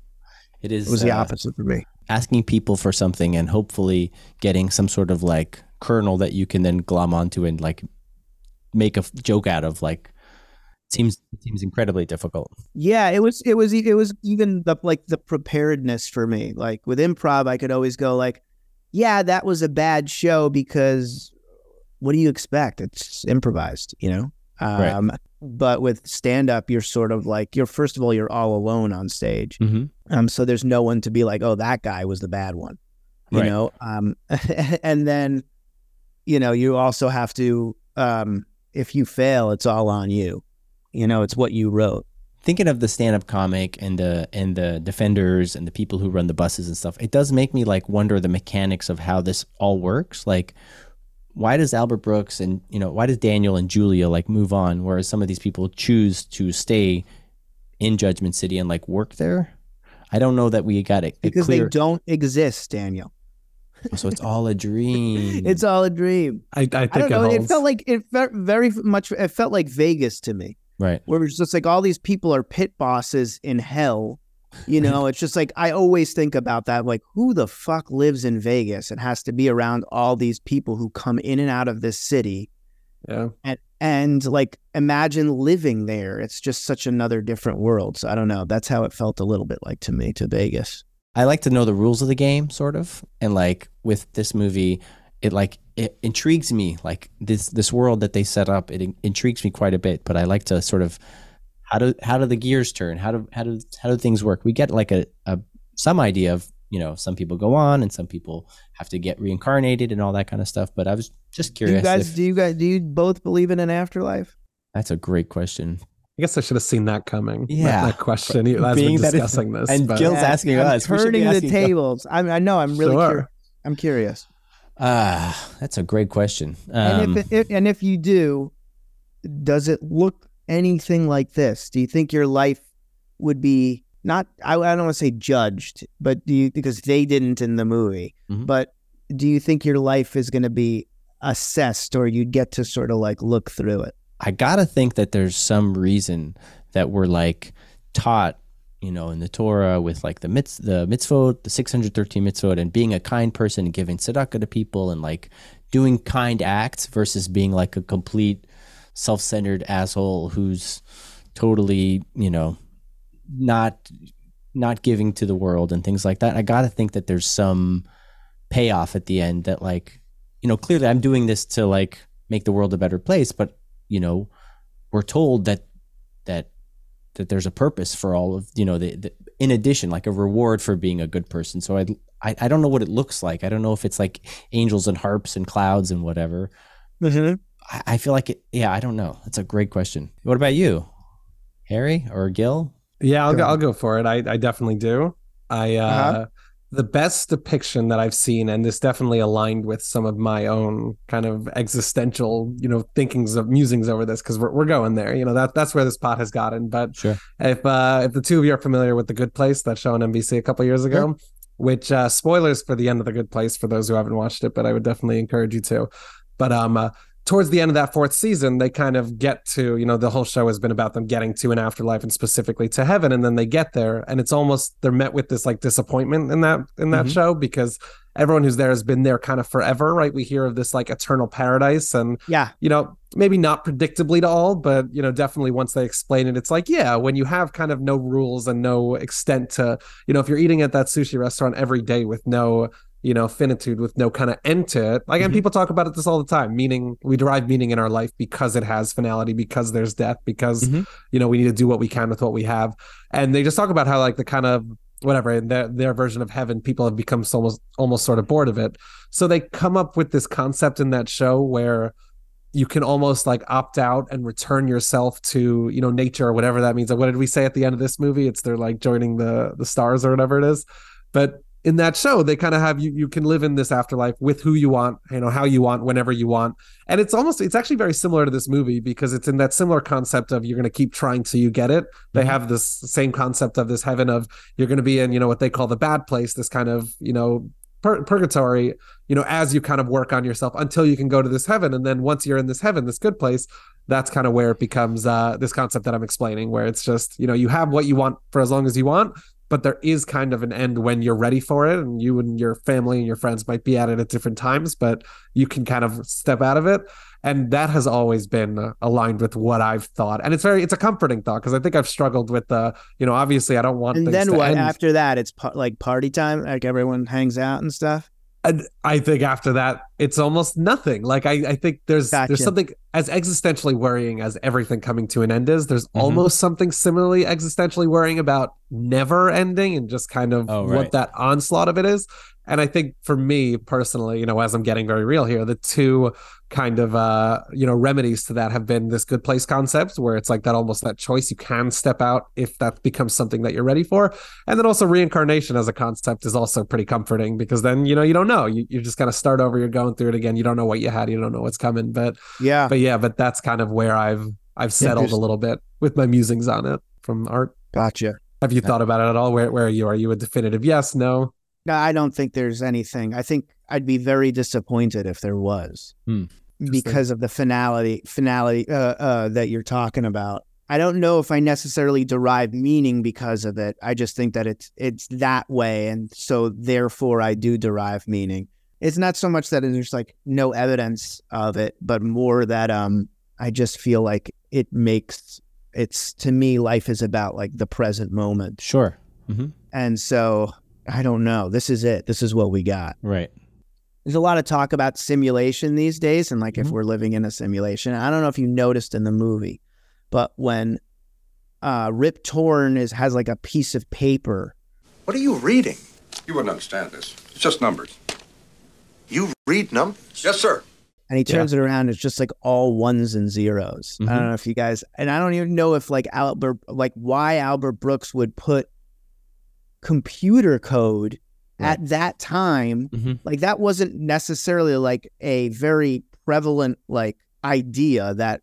it is. It was the uh, opposite for me. Asking people for something and hopefully getting some sort of like kernel that you can then glom onto and like make a f- joke out of. Like, seems seems incredibly difficult. Yeah, it was it was it was even the like the preparedness for me. Like with improv, I could always go like, yeah, that was a bad show because what do you expect? It's improvised, you know? Right. Um but with stand up, you're sort of like you're first of all, you're all alone on stage. Mm-hmm. Um so there's no one to be like, "Oh, that guy was the bad one." You Right. know? Um and then you know, you also have to um if you fail, it's all on you. You know, it's what you wrote. Thinking of the stand-up comic and the and the defenders and the people who run the buses and stuff, it does make me like wonder the mechanics of how this all works. Like, why does Albert Brooks and you know why does Daniel and Julia like move on, whereas some of these people choose to stay in Judgment City and like work there? I don't know that we got it because clear. they don't exist, Daniel. Oh, so it's all a dream. It's all a dream. I, I think I don't know. It holds. felt like it felt very much. It felt like Vegas to me, right. where it's just like all these people are pit bosses in hell. You know, it's just like I always think about that. Like, who the fuck lives in Vegas and has to be around all these people who come in and out of this city? yeah. And and like imagine living there. It's just such another different world. So I don't know. That's how it felt a little bit like to me to Vegas. I like to know the rules of the game, sort of, and like with this movie, it like it intrigues me. Like this this world that they set up, it in- intrigues me quite a bit. But I like to sort of how do how do the gears turn? How do how do how do things work? We get like a, a some idea of you know some people go on and some people have to get reincarnated and all that kind of stuff. But I was just Do you curious. guys? if- Do you guys? Do you both believe in an afterlife? that's a great question. I guess I should have seen that coming. Yeah. That, question as we're Being that it's- discussing this. and but- Gil's asking I'm us. We should be Turning the asking Gil. tables. I, I know. I'm really. Sure. curious. I'm curious. Ah, that's a great question. Um, and if, it, and if you do, does it look anything like this? Do you think your life would be not? I, I don't want to say judged, but do you because they didn't in the movie? Mhm. But do you think your life is going to be assessed, or you'd get to sort of like look through it? I gotta think that there's some reason that we're like taught, you know, in the Torah with like the mitz, the mitzvot, the 613 mitzvot, and being a kind person and giving tzedakah to people and like doing kind acts versus being like a complete self-centered asshole who's totally, you know, not not giving to the world and things like that. I gotta think that there's some payoff at the end that like you know clearly I'm doing this to like make the world a better place, but you know we're told that that that there's a purpose for all of you know the, the in addition like a reward for being a good person. So I, I I don't know what it looks like. I don't know if it's like angels and harps and clouds and whatever. Mhm. I, I feel like it. Yeah, I don't know. That's a great question. What about you, Harry or Gil? Yeah, I'll go. I'll go for it. I, I definitely do. I uh, Uh-huh. The best depiction that I've seen, and this definitely aligned with some of my own kind of existential, you know, thinkings of musings over this because we're we're going there. You know, that that's where this pot has gotten. But Sure. if uh, if the two of you are familiar with the Good Place, that show on NBC a couple years ago, which uh, spoilers for the end of the Good Place for those who haven't watched it, but I would definitely encourage you to. But um, uh, towards the end of that fourth season, they kind of get to you know the whole show has been about them getting to an afterlife and specifically to heaven, and then they get there, and it's almost they're met with this like disappointment in that in that Mhm. show because everyone who's there has been there kind of forever, right? We hear of this like eternal paradise, and Yeah. you know maybe not predictably to all, but you know definitely once they explain it, it's like yeah, when you have kind of no rules and no extent to you know if you're eating at that sushi restaurant every day with no you know finitude with no kind of end to it. Like and people talk about it this all the time meaning we derive meaning in our life because it has finality because there's death because Mhm. you know we need to do what we can with what we have. And they just talk about how like the kind of whatever in their their version of heaven people have become so almost almost sort of bored of it. So they come up with this concept in that show where you can almost like opt out and return yourself to you know nature or whatever that means. Like, what did we say at the end of this movie? It's they're like joining the the stars or whatever it is. But in that show they kind of have you you can live in this afterlife with who you want you know how you want whenever you want. And it's almost it's actually very similar to this movie because it's in that similar concept of you're going to keep trying till you get it. They have this same concept of this heaven of you're going to be in you know what they call the bad place this kind of you know pur- purgatory you know as you kind of work on yourself until you can go to this heaven. And then once you're in this heaven this good place that's kind of where it becomes uh this concept that i'm explaining where it's just you know you have what you want for as long as you want but there is kind of an end when you're ready for it and you and your family and your friends might be at it at different times but you can kind of step out of it and that has always been uh, aligned with what i've thought and it's very it's a comforting thought because i think i've struggled with the you know obviously i don't want And then what? end. After that, it's pa- like party time. Like everyone hangs out and stuff. And I think after that, it's almost nothing. Like I, I think there's Gotcha. there's something as existentially worrying as everything coming to an end is. There's Mhm. almost something similarly existentially worrying about never ending and just kind of Oh, what that onslaught of it is. And I think for me personally, you know, as I'm getting very real here, the two kind of uh you know remedies to that have been this good place concept where it's like that almost that choice you can step out if that becomes something that you're ready for. And then also reincarnation as a concept is also pretty comforting because then you know you don't know. You, you're just going to start over you're going through it again. You don't know what you had you don't know what's coming. But Yeah. but yeah but that's kind of where i've i've settled a little bit with my musings on it from art. Gotcha. have you thought about it at all? Where, where are you? Are you a definitive yes no No, I don't think there's anything. I think I'd be very disappointed if there was, Hmm. because of the finality finality uh, uh, that you're talking about. I don't know if I necessarily derive meaning because of it. I just think that it's it's that way, and so therefore I do derive meaning. It's not so much that there's like no evidence of it, but more that um I just feel like it makes it's to me life is about like the present moment, Sure. hmm and so I don't know. This is it. This is what we got. Right. There's a lot of talk about simulation these days, and like if Mhm. we're living in a simulation. I don't know if you noticed in the movie, but when uh, Rip Torn is has like a piece of paper. What are you reading? You wouldn't understand this. It's just numbers. You read numbers? Yes, sir. And he turns it around. It's just like all ones and zeros. I Mhm. don't know if you guys, and I don't even know if like Albert, like why Albert Brooks would put computer code at that time. Mhm. Like that wasn't necessarily like a very prevalent like idea that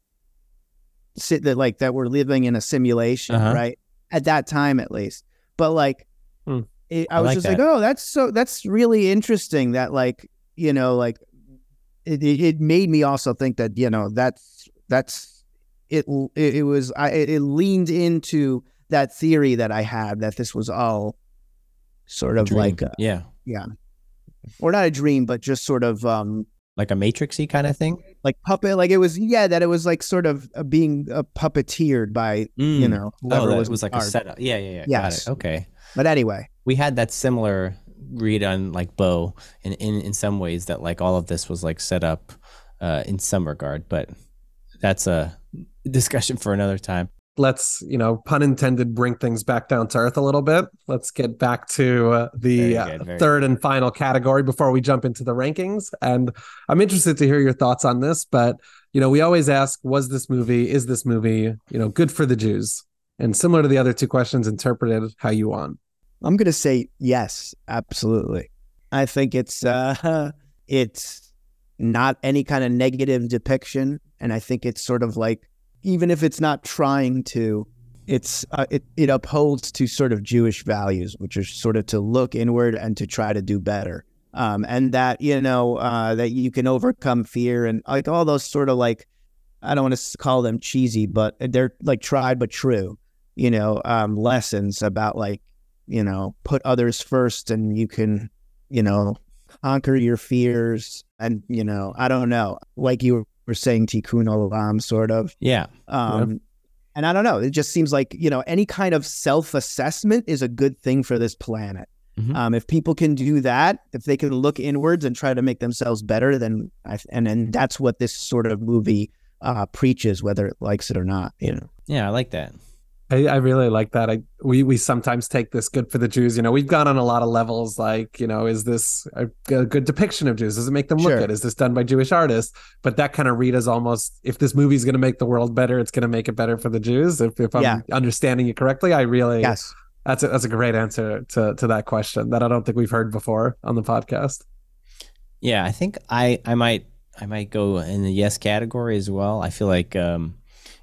sit that like that we're living in a simulation, Uh-huh. right? At that time, at least. But like, Hmm. it, I, I was like just that. like, oh, that's so that's really interesting. That like, you know, like it, it, made me also think that you know that's that's it. It, it was I it, it leaned into that theory that I had that this was all sort of Dream. like a, yeah, yeah, or not a dream, but just sort of um like a matrixy kind of thing. like puppet like it was yeah that it was like sort of uh, being uh, puppeteered by you Mm. know Oh, whoever that was was like a setup. Yeah, yeah, yeah. Yes. Got it. Okay. But anyway, We had that similar read on like Beau in, in in some ways that like all of this was like set up uh, in some regard, but that's a discussion for another time. Let's, you know, pun intended, bring things back down to earth a little bit. Let's get back to uh, the good, uh, very third and final category before we jump into the rankings. And I'm interested to hear your thoughts on this, but you know, we always ask, was this movie, is this movie, you know, good for the Jews? And similar to the other two questions, interpreted how you want. I'm gonna say yes, absolutely. I think it's uh it's not any kind of negative depiction, and I think it's sort of like even if it's not trying to, it's uh, it it upholds to sort of Jewish values, which are sort of to look inward and to try to do better, um, and that you know uh, that you can overcome fear and like all those sort of like I don't want to call them cheesy, but they're like tried but true, you know, um, lessons about like you know put others first and you can you know conquer your fears and you know i don't know like you were saying tikkun olam sort of Yeah. um and i don't know it just seems like you know any kind of self-assessment is a good thing for this planet Mhm. um if people can do that if they can look inwards and try to make themselves better then I, and and that's what this sort of movie uh preaches whether it likes it or not you know Yeah, I like that. I, I really like that. I we we sometimes take this good for the Jews. You know, we've gone on a lot of levels. Like, you know, is this a, a good depiction of Jews? Does it make them look good? Is this done by Jewish artists? But that kind of read is almost if this movie's going to make the world better, it's going to make it better for the Jews. If if I'm Yeah. understanding you correctly, I really yes that's a, that's a great answer to to that question that I don't think we've heard before on the podcast. Yeah, I think I I might I might go in the yes category as well. I feel like um,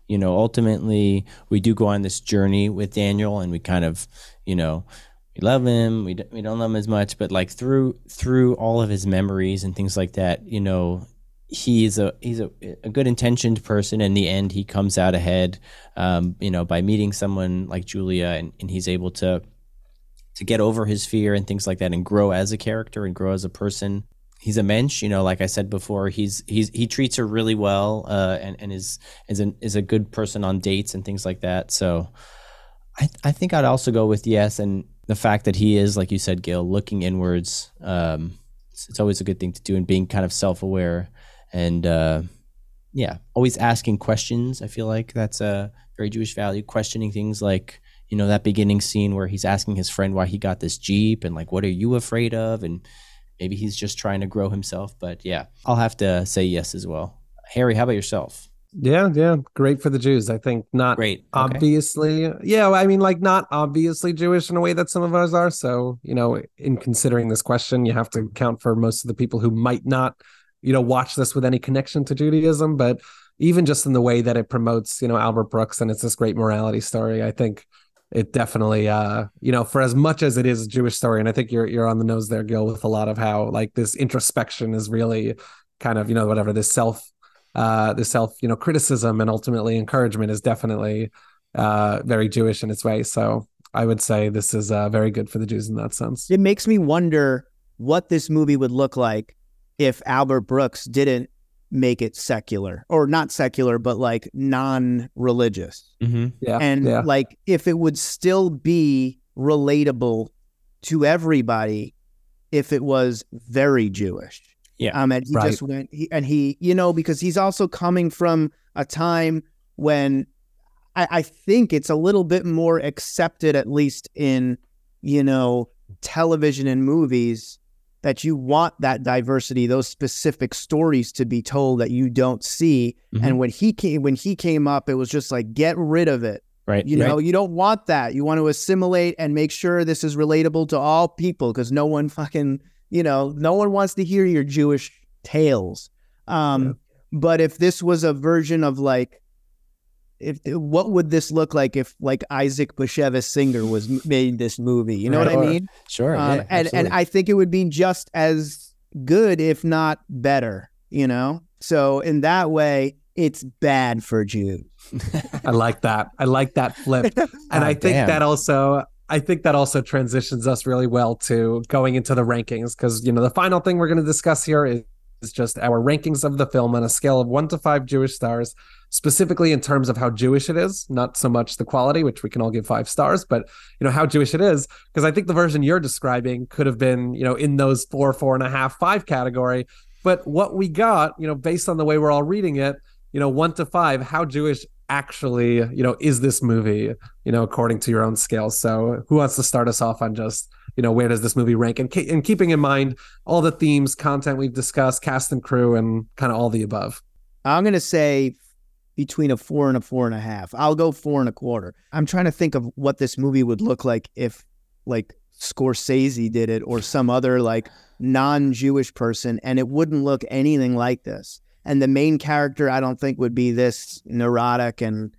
you know, ultimately we do go on this journey with Daniel, and we kind of, you know, we love him, we d- we don't love him as much, but like through through all of his memories and things like that, you know, he's a he's a, a good intentioned person. In the end, he comes out ahead, um, you know, by meeting someone like Julia, and, and he's able to to get over his fear and things like that and grow as a character and grow as a person he's a mensch you know like i said before he's he's he treats her really well uh and and is is an is a good person on dates and things like that. So i i think i'd also go with yes and the fact that he is like you said gil looking inwards um it's, it's always a good thing to do and being kind of self-aware and uh yeah always asking questions. I feel like that's a very jewish value questioning things like you know that beginning scene where he's asking his friend why he got this jeep and like what are you afraid of? And maybe he's just trying to grow himself but yeah i'll have to say yes as well harry how about yourself Yeah, yeah, great for the Jews. I think not great okay. obviously yeah i mean like not obviously jewish in a way that some of us are so you know in considering this question you have to account for most of the people who might not you know watch this with any connection to judaism but even just in the way that it promotes you know albert brooks and it's this great morality story i think it definitely uh you know for as much as it is a jewish story and i think you're you're on the nose there gil with a lot of how like this introspection is really kind of you know whatever this self uh this self you know criticism and ultimately encouragement is definitely uh very jewish in its way. So i would say this is uh very good for the jews in that sense. It makes me wonder what this movie would look like if albert brooks didn't make it secular or not secular but like non-religious mm-hmm. yeah and yeah. like if it would still be relatable to everybody if it was very jewish Yeah. um and he Right. just went he, and he you know because he's also coming from a time when I, I think it's a little bit more accepted at least in you know television and movies that you want that diversity those specific stories to be told that you don't see Mhm. and when he came when he came up it was just like get rid of it right you right. know, you don't want that. You want to assimilate and make sure this is relatable to all people because no one fucking, you know, no one wants to hear your Jewish tales. Um, But if this was a version of like, if what would this look like if like Isaac Bashevis Singer was made this movie? You know what I mean? sure Um, yeah, and and. I think it would be just as good, if not better. You know, so in that way, it's bad for Jews. I like that. I like that flip. And I think damn. that also I think that also transitions us really well to going into the rankings because you know the final thing we're going to discuss here is, is just our rankings of the film on a scale of 1 to 5 Jewish stars. Specifically in terms of how Jewish it is, not so much the quality, which we can all give five stars, but you know how Jewish it is, because I think the version you're describing could have been, you know, in those four, four and a half, five category. But what we got, you know, based on the way we're all reading it, you know, one to five, how Jewish actually, you know, is this movie, you know, according to your own scale. So who wants to start us off on just, you know, where does this movie rank? And, and keeping in mind all the themes, content we've discussed, cast and crew, and kind of all the above. I'm going to say between a four and a four and a half. I'll go four and a quarter. I'm trying to think of what this movie would look like if, like, Scorsese did it or some other, like, non Jewish person, and it wouldn't look anything like this. And the main character, I don't think, would be this neurotic and.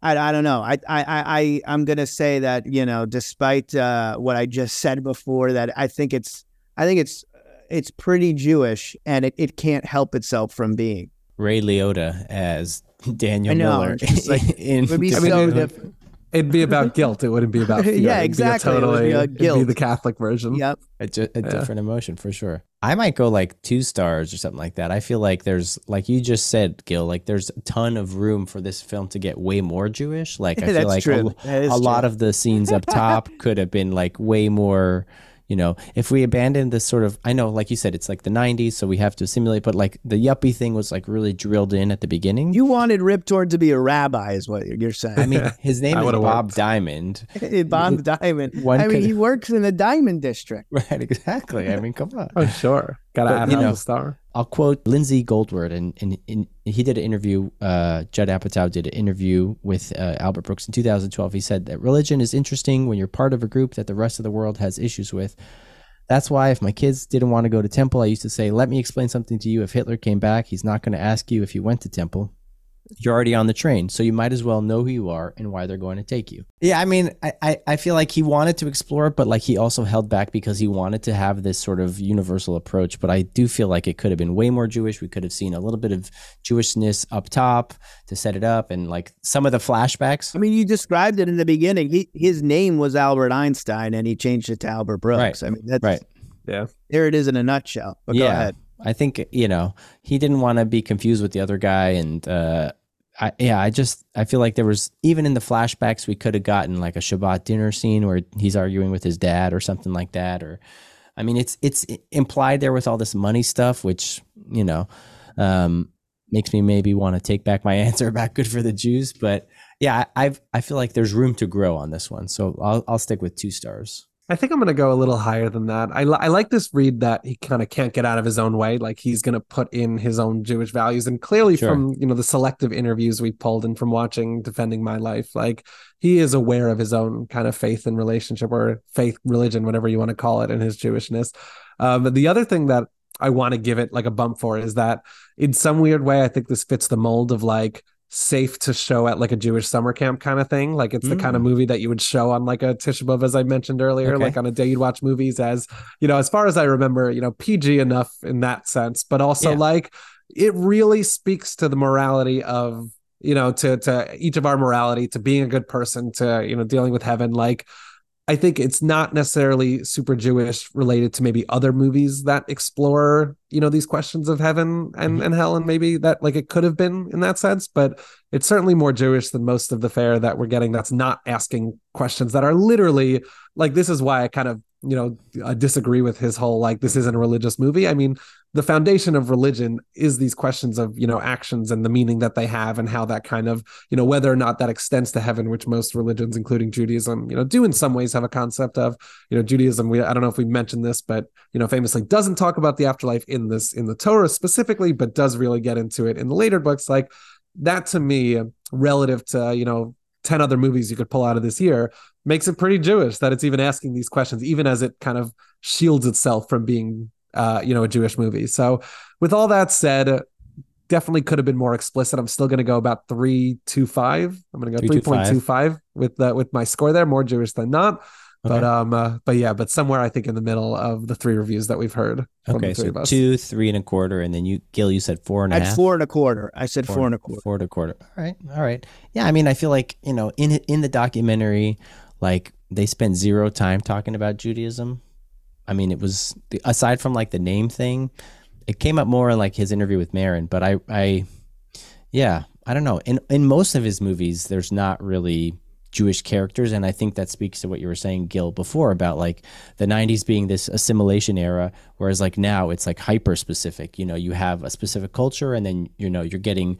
I, I don't know. I I I I'm gonna say that you know, despite uh, what I just said before, that I think it's I think it's it's pretty Jewish, and it, it can't help itself from being. Ray Liotta as Daniel I know, Miller. like- in it would be so mean, different. It'd be about guilt. It wouldn't be about fear. Yeah, It'd be a exactly. It would totally, be a it'd be guilt. the Catholic version. Yep. a, a Yeah. different emotion for sure. I might go like two stars or something like that. I feel like there's, like you just said, Gil, like there's a ton of room for this film to get way more Jewish. Like I feel like true. a, a lot of the scenes up top could have been like way more. You know, if we abandon this sort of, I know, like you said, it's like the '90s, so we have to simulate. But like the yuppie thing was like really drilled in at the beginning. You wanted Rip Torn to be a rabbi, is what you're saying. I mean, his name That is would've Bob worked. Diamond. Bob Diamond. One I mean, could- he works in the Diamond District. Right, exactly. I mean, come on. Oh, sure. Gotta But, add you know, the star. I'll quote Lindsay Goldward, and, he did an interview. Uh, Judd Apatow did an interview with uh, Albert Brooks in 2012. He said that religion is interesting when you're part of a group that the rest of the world has issues with. That's why if my kids didn't want to go to temple, I used to say, "Let me explain something to you. If Hitler came back, he's not going to ask you if you went to temple. You're already on the train, so you might as well know who you are and why they're going to take you." Yeah, I mean, I, I, I feel like he wanted to explore it, but like he also held back because he wanted to have this sort of universal approach. But I do feel like it could have been way more Jewish. We could have seen a little bit of Jewishness up top to set it up, and like some of the flashbacks. I mean, you described it in the beginning. He his name was Albert Einstein, and he changed it to Albert Brooks. Right. I mean, that's Right. Yeah. there it is in a nutshell. But go ahead. I think you know he didn't want to be confused with the other guy, and uh, I, yeah, I just I feel like there was even in the flashbacks we could have gotten like a Shabbat dinner scene where he's arguing with his dad or something like that, or I mean it's it's implied there with all this money stuff, which you know um, makes me maybe want to take back my answer about good for the Jews, but yeah, I, I've I feel like there's room to grow on this one, so I'll I'll stick with two stars. I think I'm going to go a little higher than that. I, li- I like this read that he kind of can't get out of his own way. Like he's going to put in his own Jewish values. And clearly Sure. from, you know, the selective interviews we pulled and from watching Defending My Life, like he is aware of his own kind of faith and relationship or faith, religion, whatever you want to call it, and his Jewishness. Um, but the other thing that I want to give it like a bump for is that in some weird way, I think this fits the mold of like, safe to show at like a Jewish summer camp kind of thing. Like it's the kind of mm. movie that you would show on like a Tisha B'av, as I mentioned earlier, Okay. like on a day you'd watch movies as, you know, as far as I remember, you know, PG enough in that sense, but also Yeah. like it really speaks to the morality of, you know, to to each of our morality, to being a good person, to, you know, dealing with heaven. Like I think it's not necessarily super Jewish related to maybe other movies that explore, you know, these questions of heaven and, mm-hmm. and hell, and maybe that like it could have been in that sense, but it's certainly more Jewish than most of the fare that we're getting that's not asking questions that are literally like this is why I kind of, you know, I disagree with his whole like this isn't a religious movie. I mean, the foundation of religion is these questions of you know actions and the meaning that they have and how that kind of you know whether or not that extends to heaven which most religions including judaism you know do in some ways have a concept of you know judaism we i don't know if we mentioned this but you know famously doesn't talk about the afterlife in this in the torah specifically but does really get into it in the later books. Like that to me relative to you know 10 other movies you could pull out of this year makes it pretty jewish that it's even asking these questions even as it kind of shields itself from being uh, you know, a Jewish movie. So, with all that said, definitely could have been more explicit. I'm still going to go about three two five. I'm going to go three point two 3.25. with uh, with my score there. More Jewish than not. But um, uh, but yeah, but somewhere I think in the middle of the three reviews that we've heard Okay, so two, three and a quarter, and then you, Gil, you said four and a half. At four and a quarter. I said four, and a quarter. Four and a quarter. All right, all right. Yeah, I mean, I feel like you know, in in the documentary, like they spent zero time talking about Judaism. I mean, it was aside from like the name thing, it came up more in like his interview with Maron. But I, I, yeah, I don't know. In in most of his movies, there's not really Jewish characters, and I think that speaks to what you were saying, Gil, before about like the '90s being this assimilation era, whereas like now it's like hyper specific. You know, you have a specific culture, and then you know you're getting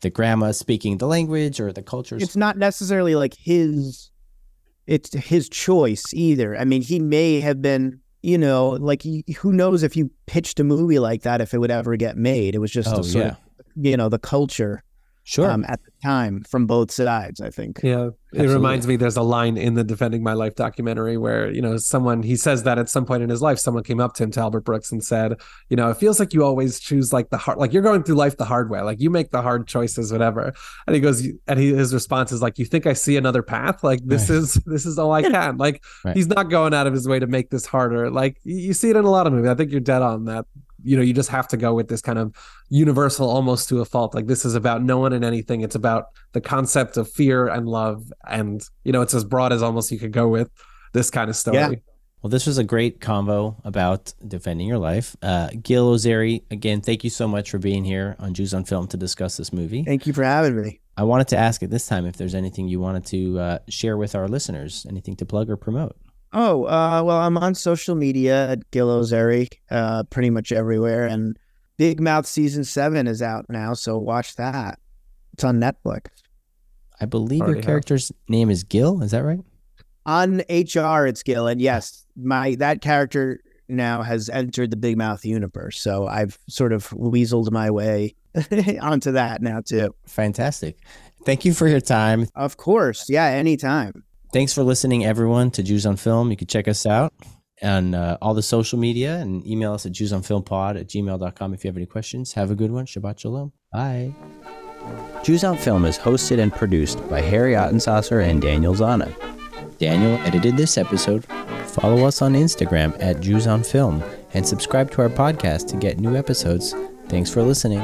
the grandma speaking the language or the culture. It's not necessarily like his. It's his choice either. I mean, he may have been, you know, like who knows if you pitched a movie like that if it would ever get made. It was just Oh, sort yeah. of, you know, the culture Sure. um, at the time from both sides. I think. Yeah. It reminds me there's a line in the Defending My Life documentary where, you know, someone he says that at some point in his life, someone came up to him to Albert Brooks and said, you know, it feels like you always choose like the hard like you're going through life the hard way. Like you make the hard choices, whatever. And he goes and he, his response is like, You think I see another path? Like this Right. is this is all I can. Like Right. he's not going out of his way to make this harder. Like you see it in a lot of movies. I think you're dead on that. You know, you just have to go with this kind of universal almost to a fault. Like this is about no one and anything. It's about the concept of fear and love. And, you know, it's as broad as almost you could go with this kind of story. Yeah. Well, this was a great convo about defending your life. Uh, Gil Ozeri, again, thank you so much for being here on Jews on Film to discuss this movie. Thank you for having me. I wanted to ask at this time if there's anything you wanted to uh, share with our listeners, anything to plug or promote. Oh, uh, well, I'm on social media at Gil Ozeri, uh, pretty much everywhere. And Big Mouth season seven is out now, so watch that. It's on Netflix. I believe Already your have. character's name is Gil. Is that right? On HR, it's Gil, and yes, my that character now has entered the Big Mouth universe. So I've sort of weaseled my way onto that now too. Fantastic. Thank you for your time. Of course, yeah, anytime. Thanks for listening, everyone, to Jews on Film. You can check us out on uh, all the social media and email us at jewsonfilmpod at gmail.com if you have any questions. Have a good one. Shabbat Shalom. Bye. Jews on Film is hosted and produced by Harry Ottensasser and Daniel Zana. Daniel edited this episode. Follow us on Instagram at Jews on Film and subscribe to our podcast to get new episodes. Thanks for listening.